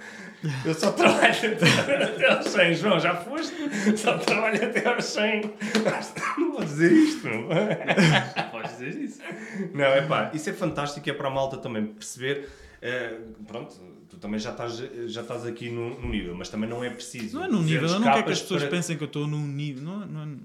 Eu só trabalho [laughs] até aos 100, João, já foste? Só trabalho até aos 100. Não vou dizer isto, não. Podes dizer isso. Não, é pá, isso é fantástico, é para a malta também perceber. eh, pronto, tu também já estás, já estás aqui num, nível, mas também não é preciso. Não é num nível, eu não quero que as pessoas para- pensem que eu estou num nível. Não, não,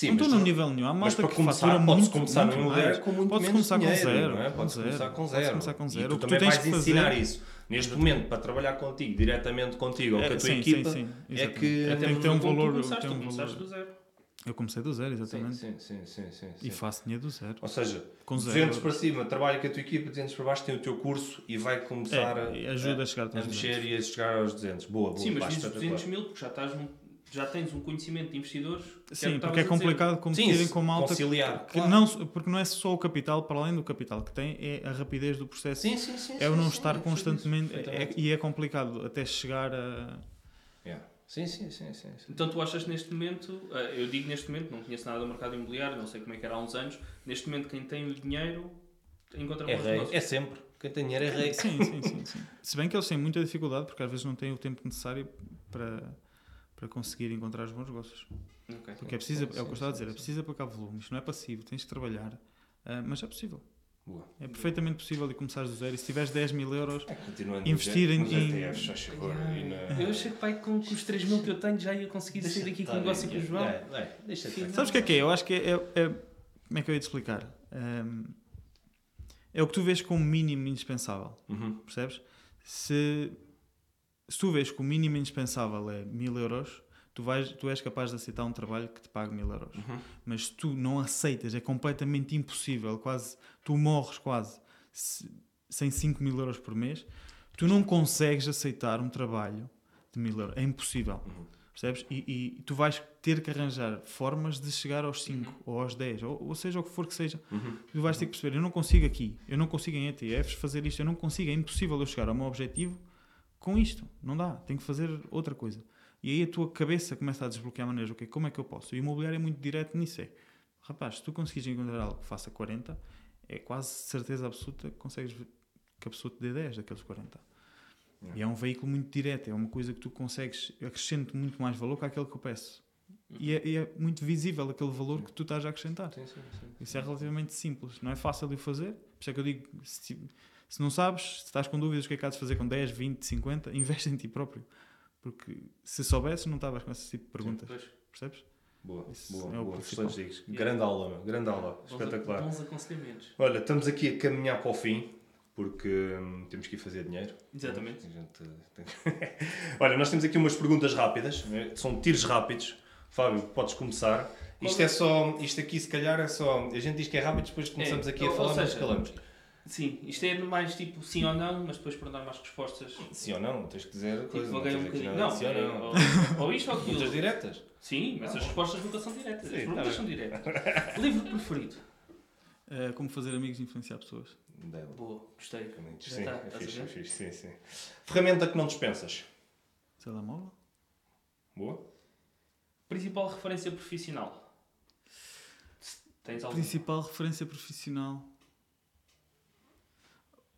Sim, não mas estou num nível nenhum. Há Mas malta para que começar, fatura podes muito, começar muito no imobiliário mais. com muito Podes menos começar dinheiro, com zero. não é? Podes zero. começar com Podes zero. começar com E zero. tu tu também tens vais fazer- ensinar isso. Neste momento, para trabalhar contigo, diretamente contigo, ou É, com a tua sim, equipa, sim, sim, é que... Tem que ter um valor- começaste, tem um começaste valor. do zero. Eu comecei do zero, exatamente. sim, sim, sim, sim, sim. E faço dinheiro do zero. Ou seja, Com 200 zero. para cima, trabalha com a tua equipa, 200 para baixo, tem o teu curso e vai começar É, e ajuda a chegar a, mexer e a chegar aos 200. Boa, boa. Sim, mas pá, dizes espetacular. 200 mil porque já, estás já tens um conhecimento de investidores. que é que Sim, porque é complicado competirem com malta conciliar, que claro. não, porque não é só o capital, para além do capital que tem, é a rapidez do processo. Sim, sim, sim. é o não sim, estar isso constantemente. é- e é complicado até chegar a. Yeah. Sim, sim, sim, sim. sim. Então tu achas neste momento, eh, eu digo neste momento, não conheço nada do mercado imobiliário, não sei como é que era há uns anos, neste momento quem tem o dinheiro encontra É bons rei, negócios. é sempre. Quem tem dinheiro é rei. Sim, sim, sim, sim. Se bem que eles têm muita dificuldade, porque às vezes não têm o tempo necessário para, para conseguir encontrar os bons negócios. Ok. Porque é preciso, é o que eu estava a dizer, é preciso aplicar volume. Isto não é passivo, tens que trabalhar, ah, mas é possível. Boa. É perfeitamente possível e começares do zero. E se tiveres 10 mil euros, É, Investir em- em- na- Eu achei que pai, com, com os 3 mil que eu tenho já ia conseguir sair daqui com o negócio com o João. é, é, deixa Sabes o que é que é? Eu acho que é. é- é- como é que eu ia te explicar? Ahm, é o que tu vês como mínimo indispensável, Uhum. percebes? Se, se tu vês que o mínimo indispensável é mil euros, tu, vais, tu és capaz de aceitar um trabalho que te pague mil euros. Uhum. Mas se tu não aceitas, é completamente impossível, quase, tu morres quase se- sem 5 mil euros por mês, tu não consegues aceitar um trabalho de mil euros. É impossível. Uhum. Percebes? E, e tu vais ter que arranjar formas de chegar aos 5 ou aos 10, ou, ou seja o que for que seja. Uhum. Tu vais ter que perceber: eu não consigo aqui, eu não consigo em ETFs fazer isto, eu não consigo, é impossível eu chegar ao meu objetivo com isto. Não dá, tenho que fazer outra coisa. E aí a tua cabeça começa a desbloquear maneiras: ok, como é que eu posso? E o imobiliário é muito direto nisso. É, rapaz, se tu conseguires encontrar algo que faça 40, é quase certeza absoluta que consegues que a pessoa te dê 10 daqueles 40. Yeah. E é um veículo muito direto, é uma coisa que tu consegues, acrescento muito mais valor que aquele que eu peço. E é, é muito visível aquele valor que tu estás a acrescentar. Sim, sim, sim. Isso é relativamente simples, não é fácil de o fazer. Por isso é que eu digo: se, se não sabes, se estás com dúvidas o que é que há de fazer com 10, 20, 50, investe em ti próprio. Porque se soubesses, não estavas com esse tipo de perguntas. Pois. Percebes? Boa, Isso boa, é boa. Excelentes dicas. Grande aula, meu. Grande aula. Bons- Espetacular. Bons aconselhamentos. Olha, estamos aqui a caminhar para o fim, porque hum, temos que ir fazer dinheiro. Exatamente. A gente tem- [laughs] Olha, nós temos aqui umas perguntas rápidas, né? são tiros rápidos. Fábio, podes começar. Isto é só, isto aqui se calhar é só, a gente diz que é rápido, depois começamos É, aqui a ou- falar, ou mas seja, calamos. Sim, isto é mais tipo sim ou não, mas depois para dar mais respostas. Sim ou não, tens que dizer Tipo, coisa, não tens um bocadinho. Não, sim ou é, não. ou, ou isto ou aquilo. Perguntas diretas? Sim, mas as respostas nunca são diretas. Sim, as perguntas tá são diretas. Livro preferido? É como fazer amigos e influenciar pessoas. Dela. Boa, gostei. Já Sim, tá, é fixe, é fixe, sim, sim. Ferramenta que não dispensas. Telemóvel? Boa. Principal referência profissional? Tens algum? Principal referência profissional.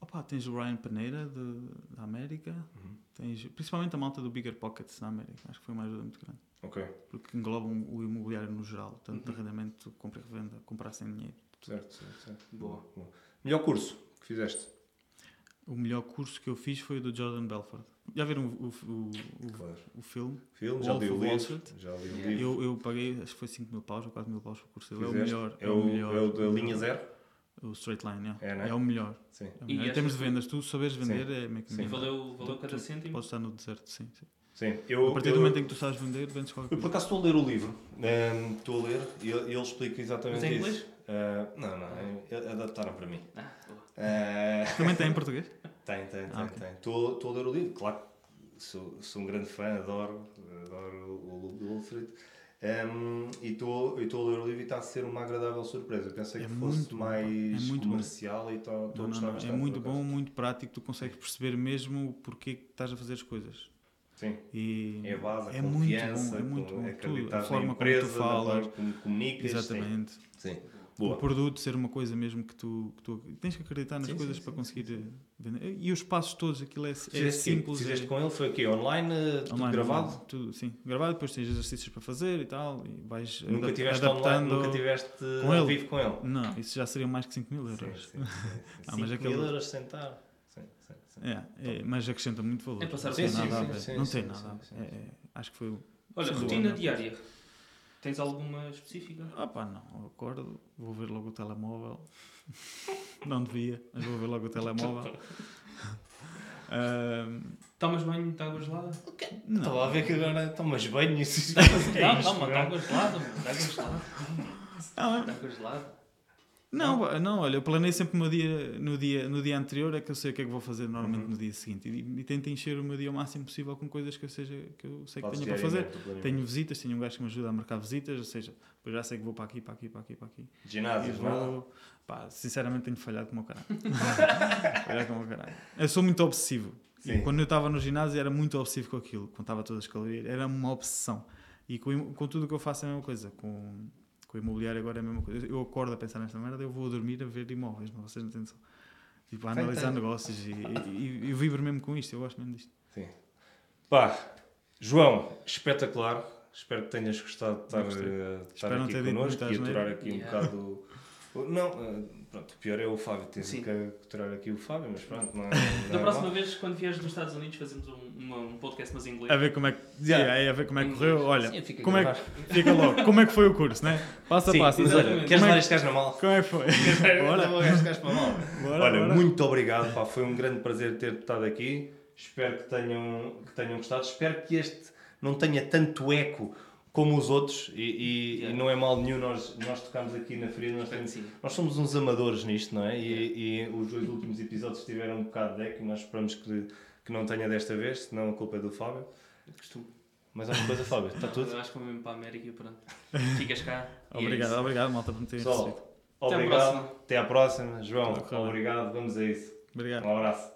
Opa, tens o Ryan Peneira de, da América, Uhum. tens principalmente a malta do Bigger Pockets na América. Acho que foi uma ajuda muito grande. Ok, Porque englobam o imobiliário no geral, tanto Uhum. de arrendamento, compra e revenda, comprar sem dinheiro. certo, certo, certo. Boa. Boa. Melhor curso que fizeste? O melhor curso que eu fiz foi o do Jordan Belfort. Já viram o, o, o, o, Claro. o filme? Filme, já li o livro. Já li o livro. Eu, eu paguei, acho que foi 5 mil paus ou 4 mil paus por curso. Ele é o Fizeste? melhor. É o, melhor, é o da melhor. linha zero? O straight line, yeah. É, não é? é o melhor. Sim. É o E melhor. Em termos de vendas, tu saberes vender é meio que Sim. Valeu, valeu cada cêntimo? Podes estar no deserto, sim. sim. Sim. Eu, a partir eu, do momento em que tu sabes vender, vendes qualquer eu por coisa. acaso estou a ler o livro. Ehm, Estou a ler e ele, ele explica exatamente Mas em isso. inglês? Ah, não, não, é- adaptaram para mim. Ah. Ah, [laughs] Também tem em português? Tem, tem, tem. Ah, tem. Estou estou a ler o livro, claro. Sou, sou um grande fã, adoro, adoro o o Wall Street. Um, e estou a ler o livro e está a ser uma agradável surpresa. Eu pensei É que fosse muito bom, pá. mais É muito bom. comercial e estou a gostar não. bastante. É muito bom, muito prático. Tu consegues perceber mesmo o porquê que estás a fazer as coisas. Sim. E É a base, a é muito bom, é muito bom. Tudo, a forma empresa, como tu falas. como comunicas. sim. Exatamente. Sim. O Boa. produto ser uma coisa mesmo que tu, que tu tens que acreditar nas Sim, coisas sim, para sim, conseguir sim, vender. E os passos todos, aquilo é, é Fizeste, simples. fizeste é, com ele, foi aqui online, eh, tudo online, gravado? online, tudo, sim, gravado, depois tens exercícios para fazer e tal, e vais Nunca adap- tiveste adaptando. online, nunca tiveste com ele? vivo com ele? Não, isso já seriam mais que 5 mil euros. sim, sim, [laughs] sim. Ah, mas 5 aquele- mil euros sentar. Sim, sim, sim. É, é, mas acrescenta muito valor. É passar não sim, tem sim, nada a ver. não sim, tem sim, nada É, é, acho que foi o. Olha, rotina diária. Tens alguma específica? Ah pá, não, eu acordo, vou ver logo o telemóvel. não devia, mas vou ver logo o telemóvel. [laughs] Ahm, Tomas banho de água gelada? Não. Estava a ver que agora tomas banho e [laughs] isso. Não, É não, mano, de água gelada, mano. De água gelada. Não. Não, pá, não, olha, eu planeio sempre o meu dia, no, dia, no dia anterior, é que eu sei o que é que vou fazer Uhum. normalmente no dia seguinte. E, e tento encher o meu dia o máximo possível com coisas que eu, seja, que eu sei que tenho para fazer. Tenho visitas, tenho um gajo que me ajuda a marcar visitas, ou seja, eu já sei que vou para aqui, para aqui, para aqui, para aqui. Ginásios, não? vou, pá, sinceramente tenho falhado como o caralho. [laughs] falhado como o caralho. Eu sou muito obsessivo. E Sim. quando eu estava no ginásio era muito obsessivo com aquilo, contava todas as calorias, era uma obsessão. E com, com tudo o que eu faço é a mesma coisa. Com, com o imobiliário agora é a mesma coisa. Eu acordo a pensar nesta merda, eu vou dormir a ver imóveis, não, vocês não têm noção. Tipo, a analisar Fantástico. negócios e, e, e eu vibro mesmo com isto, eu gosto mesmo disto. Sim. Pá, João, espetacular. Espero que tenhas gostado de estar, eh, estar aqui connosco e aturar asneira. aqui um Yeah. bocado. o- o- Não, eh, pronto, o pior é o Fábio. Tens Sim. que aturar aqui o Fábio, mas pronto, não é. [laughs] Da não é próxima mal. vez, quando vieres dos Estados Unidos, fazemos um, uma- um podcast, mas em inglês. A ver como é que, Yeah. yeah, a ver como é que correu. Olha, Sim, fica como é que, [laughs] fica logo, como é que foi o curso, né? Passo a passo. mas olha, Exatamente. queres é levar que- este gajo na mala? Como é que foi? [laughs] Bora. Bora, Olha, bora. muito obrigado, pá. Foi um grande prazer ter estado aqui. Espero que tenham, que tenham gostado. Espero que este não tenha tanto eco como os outros. E, e- Yeah. e não é mal nenhum nós, nós tocamos aqui na ferida. Nós, temos- sim. nós somos uns amadores nisto, não é? E, e os dois últimos episódios tiveram um bocado de eco e nós esperamos que, que não tenha desta vez, senão a culpa é do Fábio. Costumo. Mas alguma coisa, Fábio? Está tudo? Eu acho que vou mesmo para a América e pronto. Ficas cá. é Obrigado, isso. obrigado, malta, por me terem recebido. Pessoal, Até à obrigado. próxima. Até à próxima. João, obrigado. Vamos a isso. Obrigado. Um abraço.